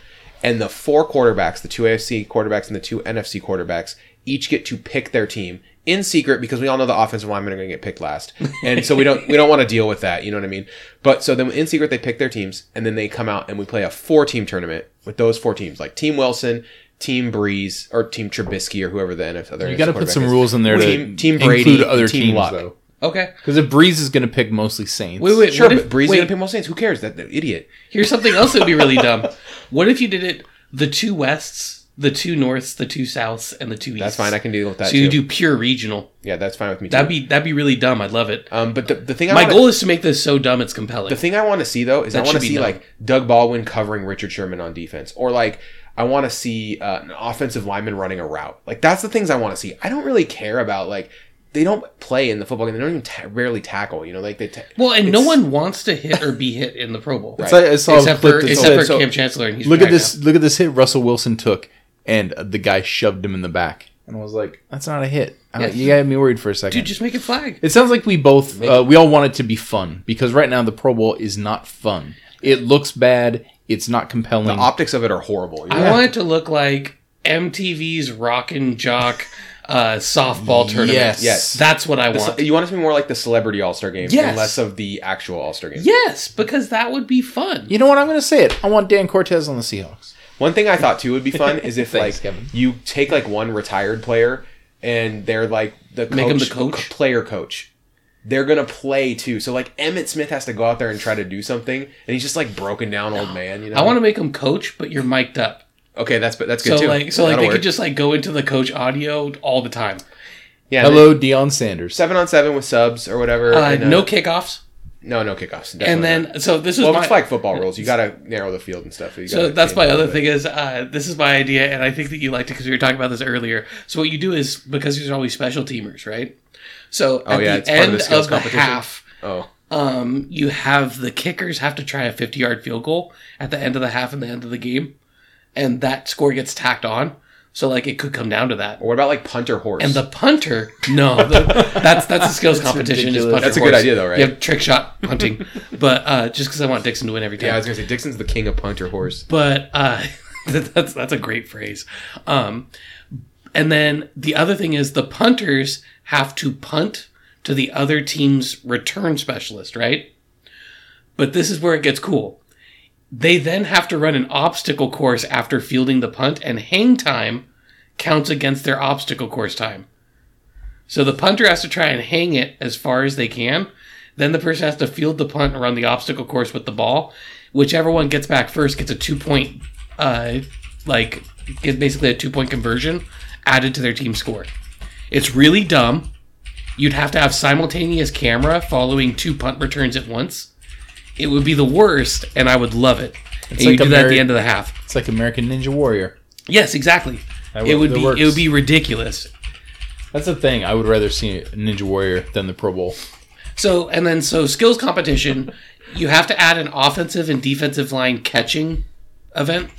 S1: and the four quarterbacks, the two AFC quarterbacks and the two NFC quarterbacks, each get to pick their team in secret because we all know the offensive linemen are going to get picked last, and so we don't we don't want to deal with that. You know what I mean? But so then in secret they pick their teams, and then they come out and we play a four team tournament with those four teams, like Team Wilson. Team Brees or Team Trubisky or whoever the NFL. other
S3: you got to put some
S1: is.
S3: rules in there
S1: Team-
S3: to
S1: Team Brady,
S3: include other
S1: Team
S3: teams,
S1: Luck.
S3: though.
S2: Okay.
S3: Because if Brees is going to pick mostly Saints,
S2: Wait, wait.
S1: Sure,
S2: what if,
S1: but Brees is
S2: wait,
S1: gonna pick most Saints. Who cares? That, that idiot.
S2: Here's something else that would be really dumb. What if you did it the two wests, the two norths, the two souths, and the two easts?
S1: That's fine. I can deal with that
S2: So
S1: too.
S2: you do pure regional.
S1: yeah, that's fine with me. Too.
S2: That'd be that'd be really dumb. I'd love it.
S1: um, but the, the thing I
S2: My
S1: wanna,
S2: goal is to make this so dumb it's compelling.
S1: the thing I want to see though is I want to see
S2: done.
S1: like Doug Baldwin covering Richard Sherman on defense, or like I want to see uh, an offensive lineman running a route. Like that's the things I want to see. I don't really care about like they don't play in the football game. They don't even ta- rarely tackle. You know, like they. Ta-
S2: well, and no one wants to hit or be hit in the Pro Bowl,
S3: It's like- I saw a
S2: except
S3: clip
S2: for
S3: that
S2: except for
S1: so-
S2: Kam Chancellor. And he's
S3: look at
S2: back
S3: this. Look at this hit Russell Wilson took, and uh, the guy shoved him in the back, and I was like, "That's not a hit." I-
S2: Yeah.
S3: You got me worried for a second.
S2: Dude, just make it flag.
S3: It sounds like we both uh, we all want it to be fun because right now the Pro Bowl is not fun. It looks bad. It's not compelling.
S1: the optics of it are horrible. you know?
S2: I want it to look like MTV's Rock and Jock uh, softball tournament.
S3: Yes.
S1: Yes.
S2: That's what I want.
S1: ce- you want it to be more like the celebrity All Star game,
S2: Yes.
S1: and less of the actual All Star game.
S2: yes, because that would be fun.
S3: you know what? I'm going to say it. I want Dan Cortese on the Seahawks.
S1: One thing I thought too would be fun is if
S3: Thanks,
S1: like
S3: Kevin.
S1: you take like one retired player and they're like the coach,
S2: Make him the coach?
S1: player coach. They're gonna play too. So like Emmitt Smith has to go out there and try to do something, and he's just like broken down old man. You know.
S2: I want to make him coach, but you're mic'd up.
S1: Okay, that's but that's good
S2: So
S1: too.
S2: like, so like
S1: That'll
S2: they
S1: work.
S2: could just like go into the coach audio all the time.
S1: yeah. and
S3: Hello, Deion Sanders.
S1: seven on seven with subs or whatever.
S2: Uh,
S1: and, uh,
S2: no kickoffs,
S1: no, no kickoffs.
S2: and then
S1: not.
S2: so this is
S1: well,
S2: my
S1: it's flag football rules. You gotta narrow the field and stuff. You
S2: so that's my other thing is uh, this is my idea, and I think that you liked it because we were talking about this earlier. So what you do is because there's always special teamers, right? So
S1: Oh,
S2: at
S1: yeah,
S2: the
S1: part of
S2: end
S1: the
S2: of the, half,
S1: Oh,
S2: um, you have the kickers have to try a 50 yard field goal at the end of the half and the end of the game, and that score gets tacked on. So like it could come down to that.
S1: or what about like punter horse?
S2: And the punter, no, the, that's that's a skills competition. Is punter
S1: That's a good idea, though, right?
S2: You have trick shot punting, but uh, just because I want Dickson to win every time.
S1: yeah, I was gonna say Dickson's the king of punter horse.
S2: but uh, that's that's a great phrase. Um, and then the other thing is the punters have to punt to the other team's return specialist, right? But this is where it gets cool. They then have to run an obstacle course after fielding the punt, and hang time counts against their obstacle course time. So the punter has to try and hang it as far as they can. Then the person has to field the punt and run the obstacle course with the ball. Whichever one gets back first gets a two point, uh, like, gets basically a two point conversion added to their team score. It's really dumb. You'd have to have simultaneous camera following two punt returns at once. It would be the worst, and I would love it. and you
S3: like
S2: do that at the end of the half.
S3: It's like American Ninja Warrior.
S2: Yes, exactly.
S3: That
S2: it would be
S3: works.
S2: it would be ridiculous.
S3: That's the thing. I would rather see Ninja Warrior than the Pro Bowl.
S2: So and then so skills competition, you have to add an offensive and defensive line catching event.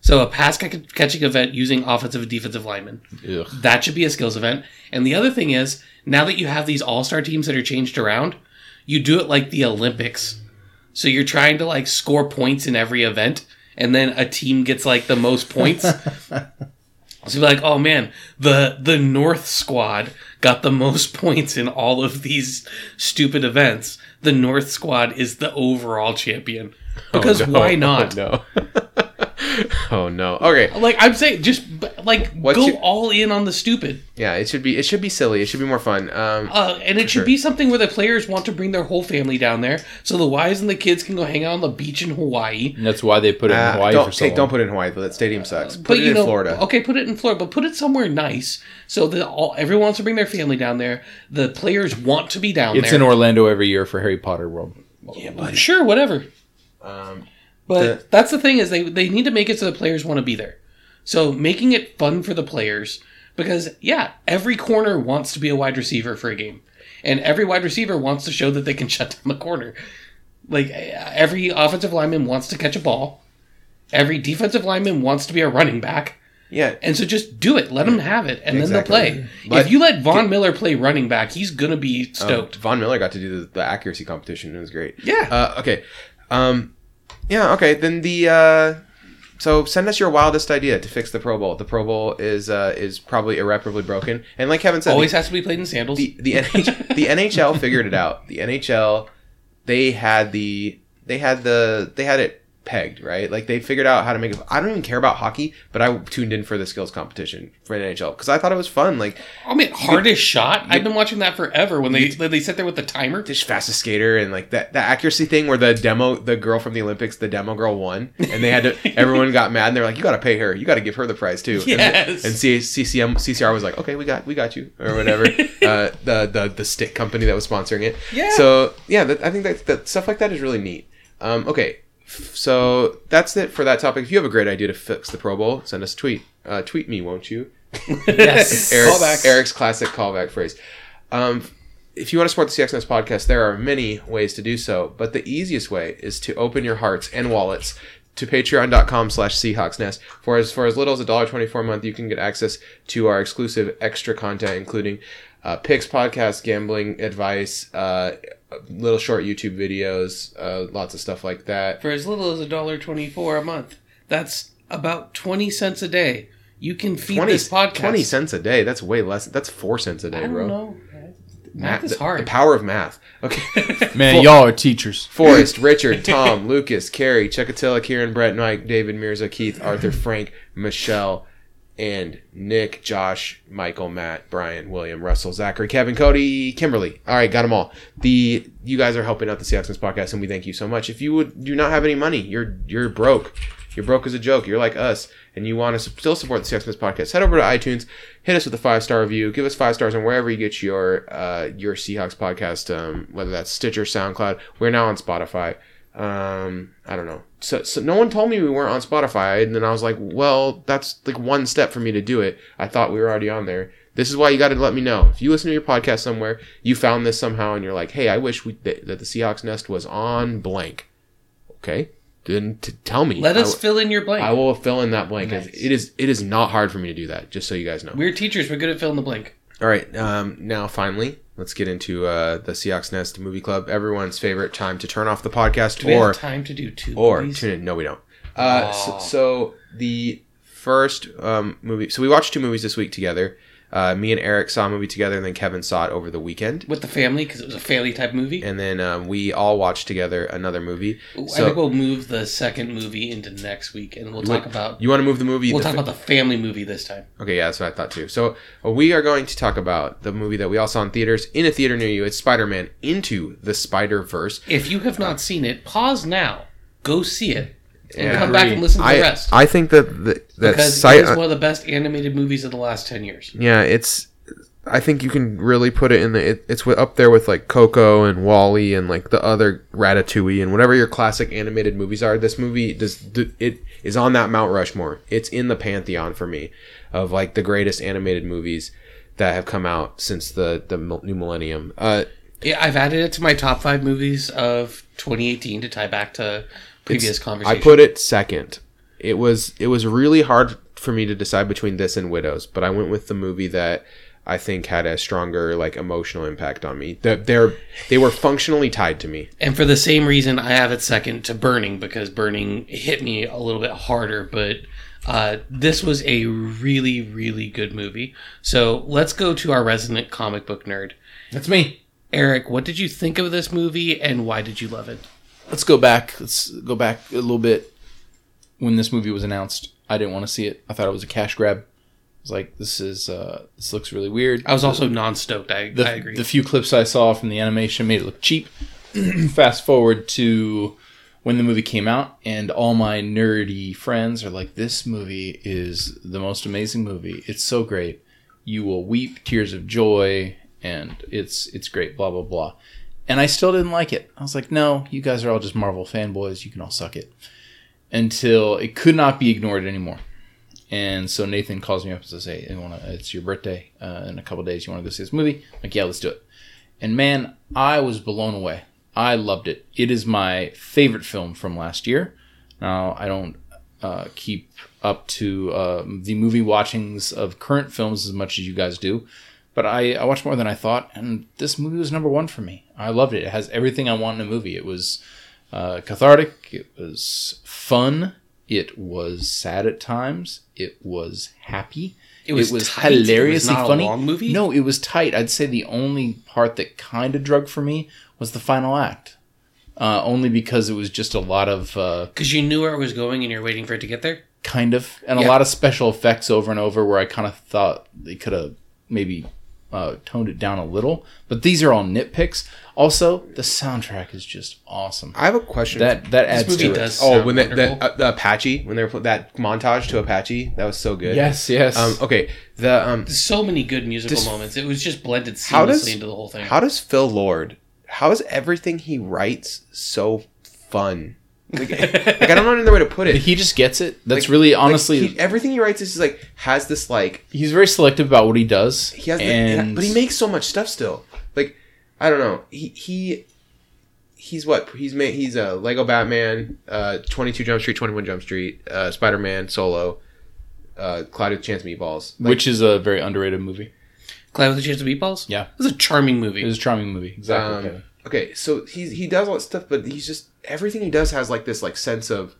S2: So a pass ca- catching event using offensive and defensive linemen.
S3: Ugh.
S2: That should be a skills event. And the other thing is, now that you have these all-star teams that are changed around, you do it like the Olympics. So you're trying to like score points in every event and then a team gets like the most points. So you're like, oh man, the the North squad got the most points in all of these stupid events. the North squad is the overall champion. Oh, because
S1: Oh, no.
S2: why not?
S1: Oh no. oh no. Okay.
S2: Like I'm saying, just like
S1: What's
S2: go
S1: your-
S2: all in on the stupid.
S1: Yeah, it should be it should be silly. It should be more fun. Um
S2: Uh, and it should
S1: sure.
S2: be something where the players want to bring their whole family down there, so the wives and the kids can go hang out on the beach in Hawaii.
S3: And that's why they put it in
S1: uh,
S3: Hawaii
S1: don't
S3: for so
S1: take,
S3: long.
S1: don't put it in Hawaii. But that stadium sucks. Put
S2: but
S1: it
S2: you
S1: in
S2: know,
S1: Florida.
S2: okay, put it in Florida, but put it somewhere nice, so that all everyone wants to bring their family down there. The players want to be down
S3: It's
S2: there.
S3: It's in Orlando every year for Harry Potter World.
S1: Yeah, buddy.
S2: Sure, whatever.
S1: Um,
S2: But
S1: The-
S2: that's the thing is they they need to make it so the players want to be there. So making it fun for the players because yeah, every corner wants to be a wide receiver for a game, and every wide receiver wants to show that they can shut down the corner. Like every offensive lineman wants to catch a ball, every defensive lineman wants to be a running back.
S1: yeah.
S2: And so just do it. Let them have it, and then they'll play.
S1: But-
S2: if you let Von Miller play running back, he's gonna be stoked.
S1: Um, Von Miller got to do the, the accuracy competition. It was great.
S2: Yeah.
S1: Uh, okay. Um, yeah. Okay. Then the uh, so send us your wildest idea to fix the Pro Bowl. The Pro Bowl is uh, is probably irreparably broken, and like Kevin said,
S2: Always
S1: the,
S2: has to be played in sandals.
S1: the the, NH, the NHL figured it out. The NHL they had the they had the they had it pegged right. Like they figured out how to make it. I don't even care about hockey, but I tuned in for the skills competition for NHL because I thought it was fun. Like
S2: I mean, hardest shot. I've been watching that forever. When they they sit there with the timer.
S1: fastest skater and like that the accuracy thing where the demo the girl from the Olympics the demo girl won and they had to everyone got mad and they're like you got to pay her you got to give her the prize too
S2: Yes.
S1: and, and C- CCM CCR was like okay we got we got you or whatever uh, the the the stick company that was sponsoring it
S2: Yeah.
S1: so yeah that, I think that, that stuff like that is really neat um, okay so that's it for that topic if you have a great idea to fix the Pro Bowl send us a tweet uh, tweet me won't you
S3: Yes.
S1: Eric,
S2: Callback.
S1: Eric's classic callback phrase. Um, if you want to support the CXNS podcast, there are many ways to do so, but the easiest way is to open your hearts and wallets to patreon.com slash seahawksnest. For as, for as little as $1.24 a month, you can get access to our exclusive extra content, including uh, picks, podcast, gambling advice, uh, little short YouTube videos, uh, lots of stuff like that.
S2: For as little as a dollar twenty four a month, that's about twenty cents a day. You can feed
S1: 20,
S2: this podcast.
S1: 20 cents a day. That's way less. That's 4 cents a day,
S2: I don't
S1: bro.
S2: know. Math is
S1: the,
S2: hard.
S1: The power of math. Okay.
S3: Man, y'all are teachers.
S1: Forrest, Richard, Tom, Lucas, Carrie, Chekatilla, Kieran, Brett, Mike, David, Mirza, Keith, Arthur, Frank, Michelle, and Nick, Josh, Michael, Matt, Brian, William, Russell, Zachary, Kevin, Cody, Kimberly. All right, got them all. The you guys are helping out the Seahawks podcast, and we thank you so much. If you would do not have any money, you're you're broke. You're broke as a joke. You're like us, and you want to still support the Seahawks podcast. Head over to iTunes, hit us with a five star review. Give us five stars on wherever you get your uh, your Seahawks podcast, um, whether that's Stitcher, SoundCloud. We're now on Spotify. Um, I don't know. So, so no one told me we weren't on Spotify, and then I was like, well, that's like one step for me to do it. I thought we were already on there. This is why you got to let me know. If you listen to your podcast somewhere, you found this somehow, and you're like, hey, I wish we that that the Seahawks Nest was on blank. Okay, then t- tell me.
S2: Let us
S1: w-
S2: fill in your blank.
S1: I will fill in that blank.
S2: Nice.
S1: It is it is not hard for me to do that. Just so you guys know.
S2: We're teachers. We're good at filling the blank.
S1: All right. Um, now, finally, let's get into uh, the Seahawks Nest Movie Club. Everyone's favorite time to turn off the podcast
S2: Do we
S1: or
S2: have time to do two
S1: or
S2: movies?
S1: tune in. No, we don't. Uh, so, so the first um, movie. So we watched two movies this week together. Uh, me and Eric saw a movie together, and then Kevin saw it over the weekend.
S2: with the family because it was a family type movie.
S1: And then um, we all watched together another movie.
S2: I
S1: So
S2: think we'll move the second movie into next week, and we'll talk about
S1: you want to move the movie?
S2: we'll
S1: the
S2: talk
S1: fi-
S2: about the family movie this time.
S1: Okay, yeah, that's what I thought too. So uh, we are going to talk about the movie that we all saw in theaters in a theater near you. It's Spider-Man Into the Spider-Verse.
S2: If you have not seen it, pause now, go see it, and
S1: Yeah.
S2: come back and listen to
S1: I
S2: the rest.
S1: I think that the, that
S2: because
S1: site,
S2: it is one of the best animated movies of the last ten years.
S1: yeah, it's. I think you can really put it in the. It, it's up there with like Coco and WALL-E and like the other Ratatouille and whatever your classic animated movies are. This movie does it is on that Mount Rushmore. It's in the pantheon for me of like the greatest animated movies that have come out since the the new millennium. Uh,
S2: Yeah, I've added it to my top five movies of 2018 to tie back to previous
S1: I put it second. It was it was really hard for me to decide between this and Widows, but I went with the movie that I think had a stronger like emotional impact on me. That they're they were functionally tied to me.
S2: And for the same reason, I have it second to Burning because Burning hit me a little bit harder. But uh, this was a really, really good movie. So let's go to our resident comic book nerd.
S3: That's me.
S2: Eric, what did you think of this movie and why did you love it?
S3: Let's go back. Let's go back a little bit. When this movie was announced, I didn't want to see it. I thought it was a cash grab. I was like, this is uh, this looks really weird.
S2: I was also non stoked. I,
S3: the,
S2: I agree.
S3: the few clips I saw from the animation made it look cheap. Fast forward to when the movie came out, and all my nerdy friends are like, "This movie is the most amazing movie. It's so great. You will weep tears of joy, and it's it's great." Blah blah blah. And I still didn't like it. I was like, "No, you guys are all just Marvel fanboys. You can all suck it." Until it could not be ignored anymore. And so Nathan calls me up and says, "Hey, wanna, it's your birthday uh, in a couple days. You want to go see this movie?" I'm like, yeah, let's do it. And man, I was blown away. I loved it. It is my favorite film from last year. Now I don't uh, keep up to uh, the movie watchings of current films as much as you guys do, but I, I watched more than I thought, and this movie was number one for me. I loved it. It has everything I want in a movie. It was uh, cathartic. It was fun. It was sad at times. It was happy.
S2: It was. It was
S3: hilariously
S2: not a
S3: funny.
S2: long movie?
S3: No, it was tight. I'd say the only part that kind of drug for me was the final act. Uh, only because it was just a lot of uh,
S2: Because you knew where it was going and you're waiting for it to get there?
S3: kind of and a lot of special effects over and over where I kind of thought they could have maybe uh, toned it down a little. But these are all nitpicks. Also, the soundtrack is just awesome.
S1: I have a question.
S3: That that adds
S2: movie
S3: to it.
S2: does-
S1: oh, when that, the,
S2: wonderful.
S1: uh, the Apache when they were put that montage to Apache that was so good.
S3: Yes, yes.
S1: Um. Okay. The um.
S2: So many good musical
S1: This-
S2: moments. It was just blended seamlessly
S1: does-
S2: into the whole thing.
S1: How does Phil Lord? How is everything he writes so fun? Like, like I don't know another way to put it.
S3: he just gets it. That's
S1: Like-
S3: really
S1: like,
S3: honestly.
S1: he- everything he writes is just, like has this like
S3: he's very selective about what he does.
S1: he has, the, but he makes so much stuff still. Like I don't know. He he he's what he's made. He's a Lego Batman, uh, Twenty Two Jump Street, Twenty One Jump Street, uh, Spider Man, Solo, uh, Cloudy with Chance of Meatballs. Like,
S3: which is a very underrated movie.
S2: Cloud with a Chance of Meatballs?
S3: Yeah.
S2: It was a charming movie.
S3: It was a charming movie. Exactly.
S1: Um,
S3: Kevin.
S1: Okay, so he he does all that stuff, but he's just everything he does has like this like sense of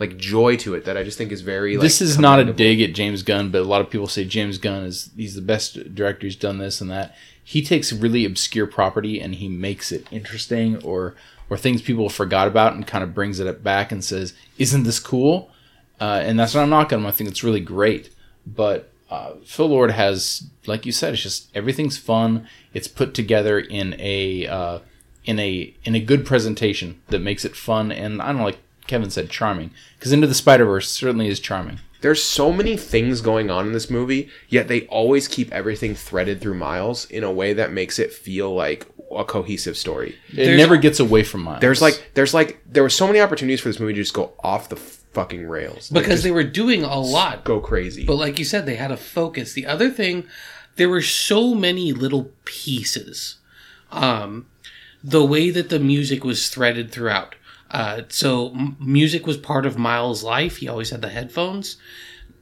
S1: like joy to it that I just think is very. Like,
S3: this is not a dig at James Gunn, but a lot of people say James Gunn is he's the best director who's done this and that. He takes really obscure property and he makes it interesting or or things people forgot about and kind of brings it back and says, "Isn't this cool?" Uh, and that's not a knock on him. I think it's really great. But uh, Phil Lord has, like you said, it's just everything's fun. It's put together in a uh, in a in a good presentation that makes it fun and I don't know, like Kevin said, charming. Because Into the Spider Verse certainly is charming.
S1: There's so many things going on in this movie, yet they always keep everything threaded through Miles in a way that makes it feel like a cohesive story.
S3: It
S2: There's-
S3: never gets away from Miles.
S1: There's like there's like there were so many opportunities for this movie to just go off the fucking rails.
S2: Because
S1: just
S2: they were doing a lot.
S1: go crazy.
S2: But like you said, they had a focus. The other thing, there were so many little pieces. Um, the way that the music was threaded throughout. Uh, so m- music was part of Miles' life. He always had the headphones.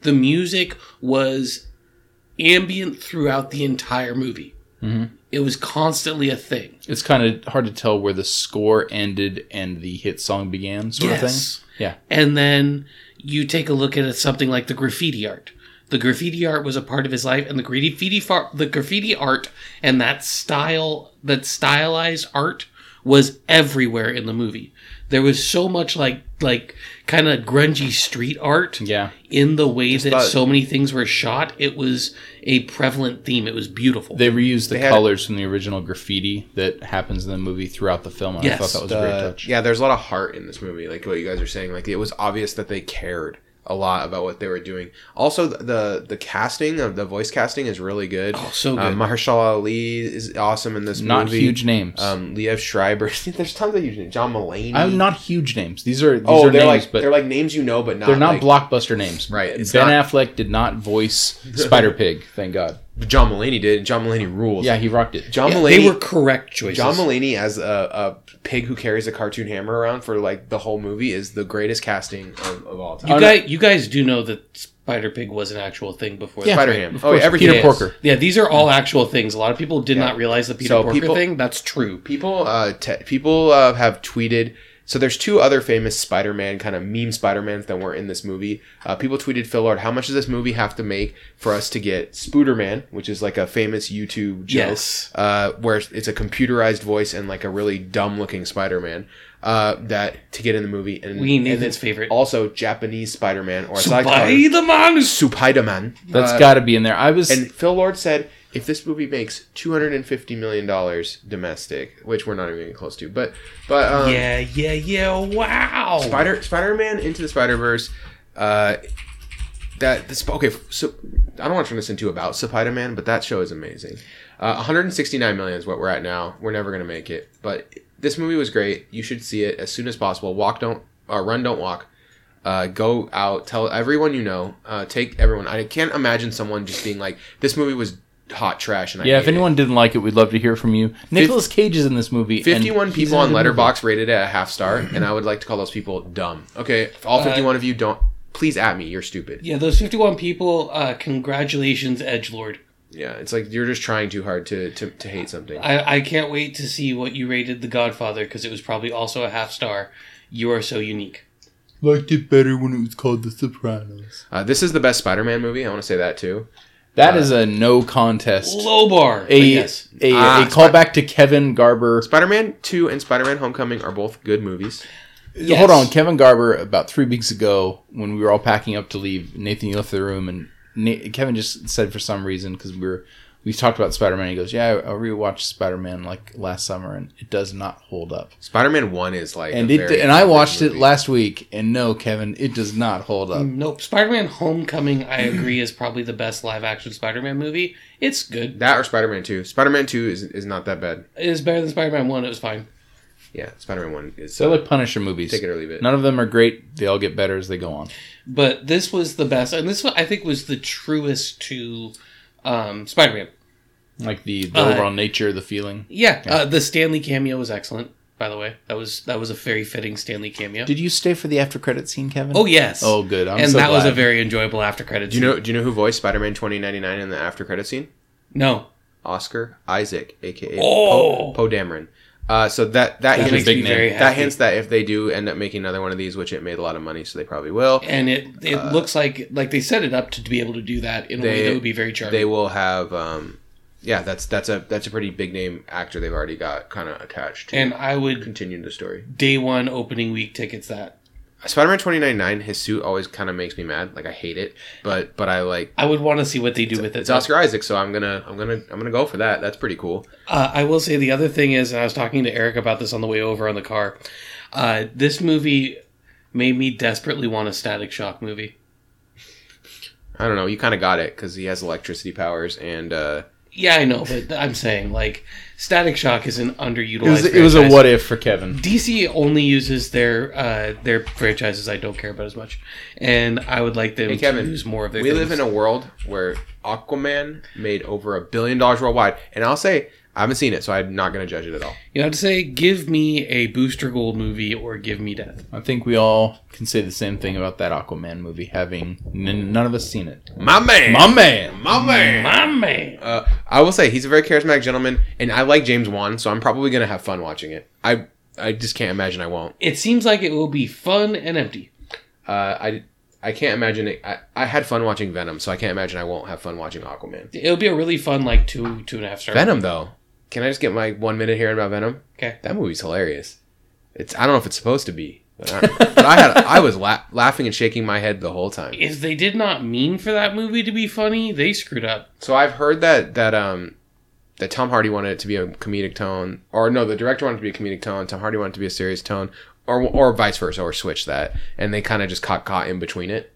S2: The music was ambient throughout the entire movie.
S3: Mm-hmm.
S2: It was constantly a thing.
S3: it's kind of hard to tell where the score ended and the hit song began, sort of thing. Yeah.
S2: And then you take a look at something like the graffiti art. The graffiti art was a part of his life, and the graffiti far- the graffiti art and that style, that stylized art, was everywhere in the movie. There was so much like like kind of grungy street art
S3: Yeah.
S2: in the way that
S1: about-
S2: so many things were shot. It was a prevalent theme. It was beautiful.
S3: They reused the
S1: They had-
S3: colors from the original graffiti that happens in the movie throughout the film. And I thought that was a great touch.
S1: yeah, there's a lot of heart in this movie, like what you guys are saying. Like it was obvious that they cared a lot about what they were doing. Also, the the casting of the voice casting is really good.
S2: Oh, so good.
S1: Uh, Mahershala Ali is awesome in this
S3: Not
S1: movie.
S3: huge names.
S1: Um, Liev Schreiber. there's tons of huge names. John Mulaney.
S3: I'm not huge names. These are these
S1: oh,
S3: are
S1: they're
S3: names,
S1: like
S3: but
S1: they're like names you know, but not
S3: they're not
S1: like,
S3: blockbuster names.
S1: Right,
S3: ben
S1: not-
S3: Affleck did not voice Spider Pig. Thank God.
S1: John Mulaney did. John Mulaney rules.
S3: Yeah, he rocked it.
S1: John
S2: Yeah,
S1: Mulaney.
S2: they were correct choices.
S1: John Mulaney as a, a pig who carries a cartoon hammer around for like the whole movie is the greatest casting of, of all time.
S2: you guys, you guys do know that Spider Pig was an actual thing before.
S3: Yeah.
S1: Spider Ham. Oh,
S3: course,
S1: everything
S3: Peter
S1: is.
S3: Porker.
S2: Yeah, these are all actual things. A lot of people did
S1: Yeah.
S2: not realize the Peter
S1: So
S2: Porker
S1: people-
S2: thing. That's true.
S1: People, uh, te- people uh, have tweeted So there's two other famous Spider-Man kind of meme Spider-Mans that weren't in this movie. Uh, people tweeted Phil Lord, how much does this movie have to make for us to get Spooderman, which is like a famous YouTube joke,
S2: Yes.
S1: uh, where it's a computerized voice and like a really dumb-looking Spider-Man. Uh, that to get in the movie, and
S2: We
S1: and
S2: Nathan's
S1: then
S2: favorite.
S1: also Japanese Spider-Man, or as I like to call it,
S2: Spider-Man.
S1: Supaidaman.
S3: That's
S1: Uh,
S3: got to be in there. I was
S1: and Phil Lord said if this movie makes two hundred and fifty million dollars domestic, which we're not even getting close to, but but um,
S2: Yeah, yeah, yeah. Wow.
S1: Spider Spider Man into the Spider Verse, uh, that this okay. So I don't want to turn this into about Spider Man, but that show is amazing. Uh, one hundred and sixty nine million is what we're at now. We're never gonna make it, but this movie was great. You should see it as soon as possible. Walk don't or run don't walk. Uh, go out, tell everyone you know. Uh, take everyone. I can't imagine someone just being like, "This movie was hot trash." And I
S3: yeah.
S1: hate
S3: If
S1: it."
S3: anyone didn't like it, we'd love to hear from you. Nicolas Cage is in this movie.
S1: 51
S3: he's
S1: people on
S3: the movie.
S1: Letterboxd rated it a half star, and I would like to call those people dumb. Okay, all 51 of you don't, please at me. You're stupid.
S2: Yeah, those 51 people, uh, congratulations, Edgelord.
S1: Yeah, it's like you're just trying too hard to to, to hate something.
S2: I, I can't wait to see what you rated The Godfather because it was probably also a half star. You are so unique.
S3: Liked it better when it was called The Sopranos.
S1: Uh, this is the best Spider-Man movie. I want to say that too.
S3: That is a no contest.
S2: Low bar.
S3: A,
S2: yes.
S3: a,
S1: Ah,
S3: a callback to Kevin Garber.
S1: Spider-Man 2 and Spider-Man Homecoming are both good movies.
S2: Yes.
S3: Hold on, Kevin Garber. About three weeks ago, when we were all packing up to leave, Nathan you left the room, and Na- Kevin just said for some reason because we were we talked about Spider Man. He goes, "Yeah, I, I rewatched Spider Man like last summer, and it does not hold up."
S1: Spider-Man 1 is like
S3: And
S1: a
S3: it
S1: very
S3: and I
S1: average
S3: watched it last week, and no, Kevin, it does not hold up.
S2: Nope. Spider Man Homecoming, I agree, is probably the best live action Spider Man movie. It's good.
S1: That or Spider-Man 2. Spider-Man 2 is is not that bad.
S2: It is better than Spider Man 1. It was fine.
S1: Yeah, Spider-Man 1 is
S3: So they're like Punisher movies.
S1: take it or leave it.
S3: None of them are great. They all get better as they go on.
S2: But this was the best. And this, I think, was the truest to um, Spider Man.
S3: Like the, the
S2: Uh,
S3: overall nature, the feeling.
S2: Yeah. Uh, the Stan Lee cameo was excellent, by the way. That was that was a very fitting Stan Lee cameo.
S3: Did you stay for the after credit scene, Kevin?
S2: oh, yes.
S3: Oh, good. I'm
S2: and
S3: so
S2: that was a very enjoyable after credit.
S1: Do you know do you know who voiced Spider-Man 2099 in the after credit scene?
S2: No.
S1: Oscar Isaac, aka
S2: Oh!
S1: Poe, Poe Dameron. Uh, so that that
S3: That's a
S1: hints,
S3: big
S2: very
S1: that hints that if they do end up making another one of these, which it made a lot of money, so they probably will,
S2: and it it
S1: Uh,
S2: looks like like they set it up to, to be able to do that in a way that would be very charming.
S1: they will have. Um, yeah, that's that's a that's a pretty big name actor they've already got kind of attached to
S2: and I would
S1: continue the story.
S2: day one opening week tickets that.
S1: Spider-Man 2099, his suit always kind of makes me mad. Like I hate it, but but I like.
S2: I would want to see what they do with it.
S1: It's Oscar Isaac, so I'm gonna I'm gonna I'm gonna go for that. That's pretty cool.
S2: Uh, I will say the other thing is, and I was talking to Eric about this on the way over on the car. Uh, this movie made me desperately want a Static Shock movie.
S1: I don't know. You kind of got it because he has electricity powers and. uh
S2: Yeah, I know, but I'm saying like Static Shock is an underutilized.
S3: It was, it was a what if for Kevin.
S2: DC only uses their uh, their franchises I don't care about as much, and I would like them
S1: Hey, Kevin,
S2: to use more of their.
S1: We
S2: things.
S1: live in a world where Aquaman made over a billion dollars worldwide, and I'll say I haven't seen it, so I'm not going to judge it at all.
S2: You have to say, give me a Booster Gold movie or give me death.
S3: I think we all can say the same thing about that Aquaman movie, having n- none of us seen it.
S1: My man,
S3: My man.
S1: my man.
S2: My man.
S1: Uh, I will say he's a very charismatic gentleman, and I like James Wan, so I'm probably going to have fun watching it. I I just can't imagine I won't.
S2: It seems like it will be fun and empty.
S1: Uh, I I can't imagine it. I, I had fun watching Venom, so I can't imagine I won't have fun watching Aquaman.
S2: It'll be a really fun, like two two and a half star.
S1: Venom though, can I just get my one minute here about Venom?
S2: Okay.
S1: That movie's hilarious. It's I don't know if it's supposed to be, but I, but I had I was la- laughing and shaking my head the whole time.
S2: If they did not mean for that movie to be funny, they screwed up.
S1: So I've heard that that um that Tom Hardy wanted it to be a comedic tone, or no, the director wanted it to be a comedic tone. Tom Hardy wanted it to be a serious tone, or or vice versa, or switch that, and they kind of just caught caught in between it.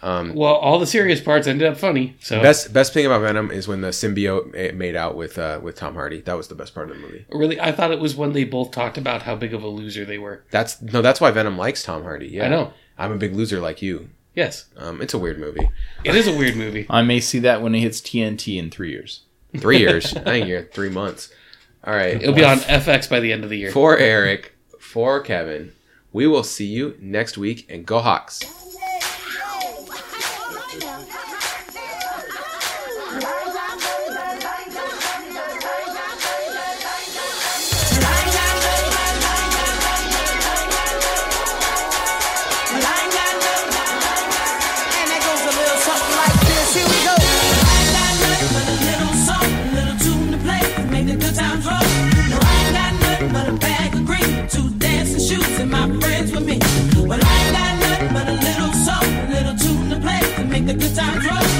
S1: Um,
S2: Well, all the serious parts ended up funny. So
S1: best best thing about Venom is when the symbiote made out with uh, with Tom Hardy. That was the best part of the movie.
S2: really, I thought it was when they both talked about how big of a loser they were.
S1: That's no, that's why Venom likes Tom Hardy. Yeah,
S2: I know.
S1: I'm a big loser like you.
S2: Yes,
S1: Um, it's a weird movie.
S2: it is a weird movie.
S3: I may see that when it hits TNT in three years.
S1: Three years. I think you're three months. All right.
S2: It'll be on FX by the end of the year.
S1: For Eric, for Kevin, we will see you next week and go Hawks. the guitar drop.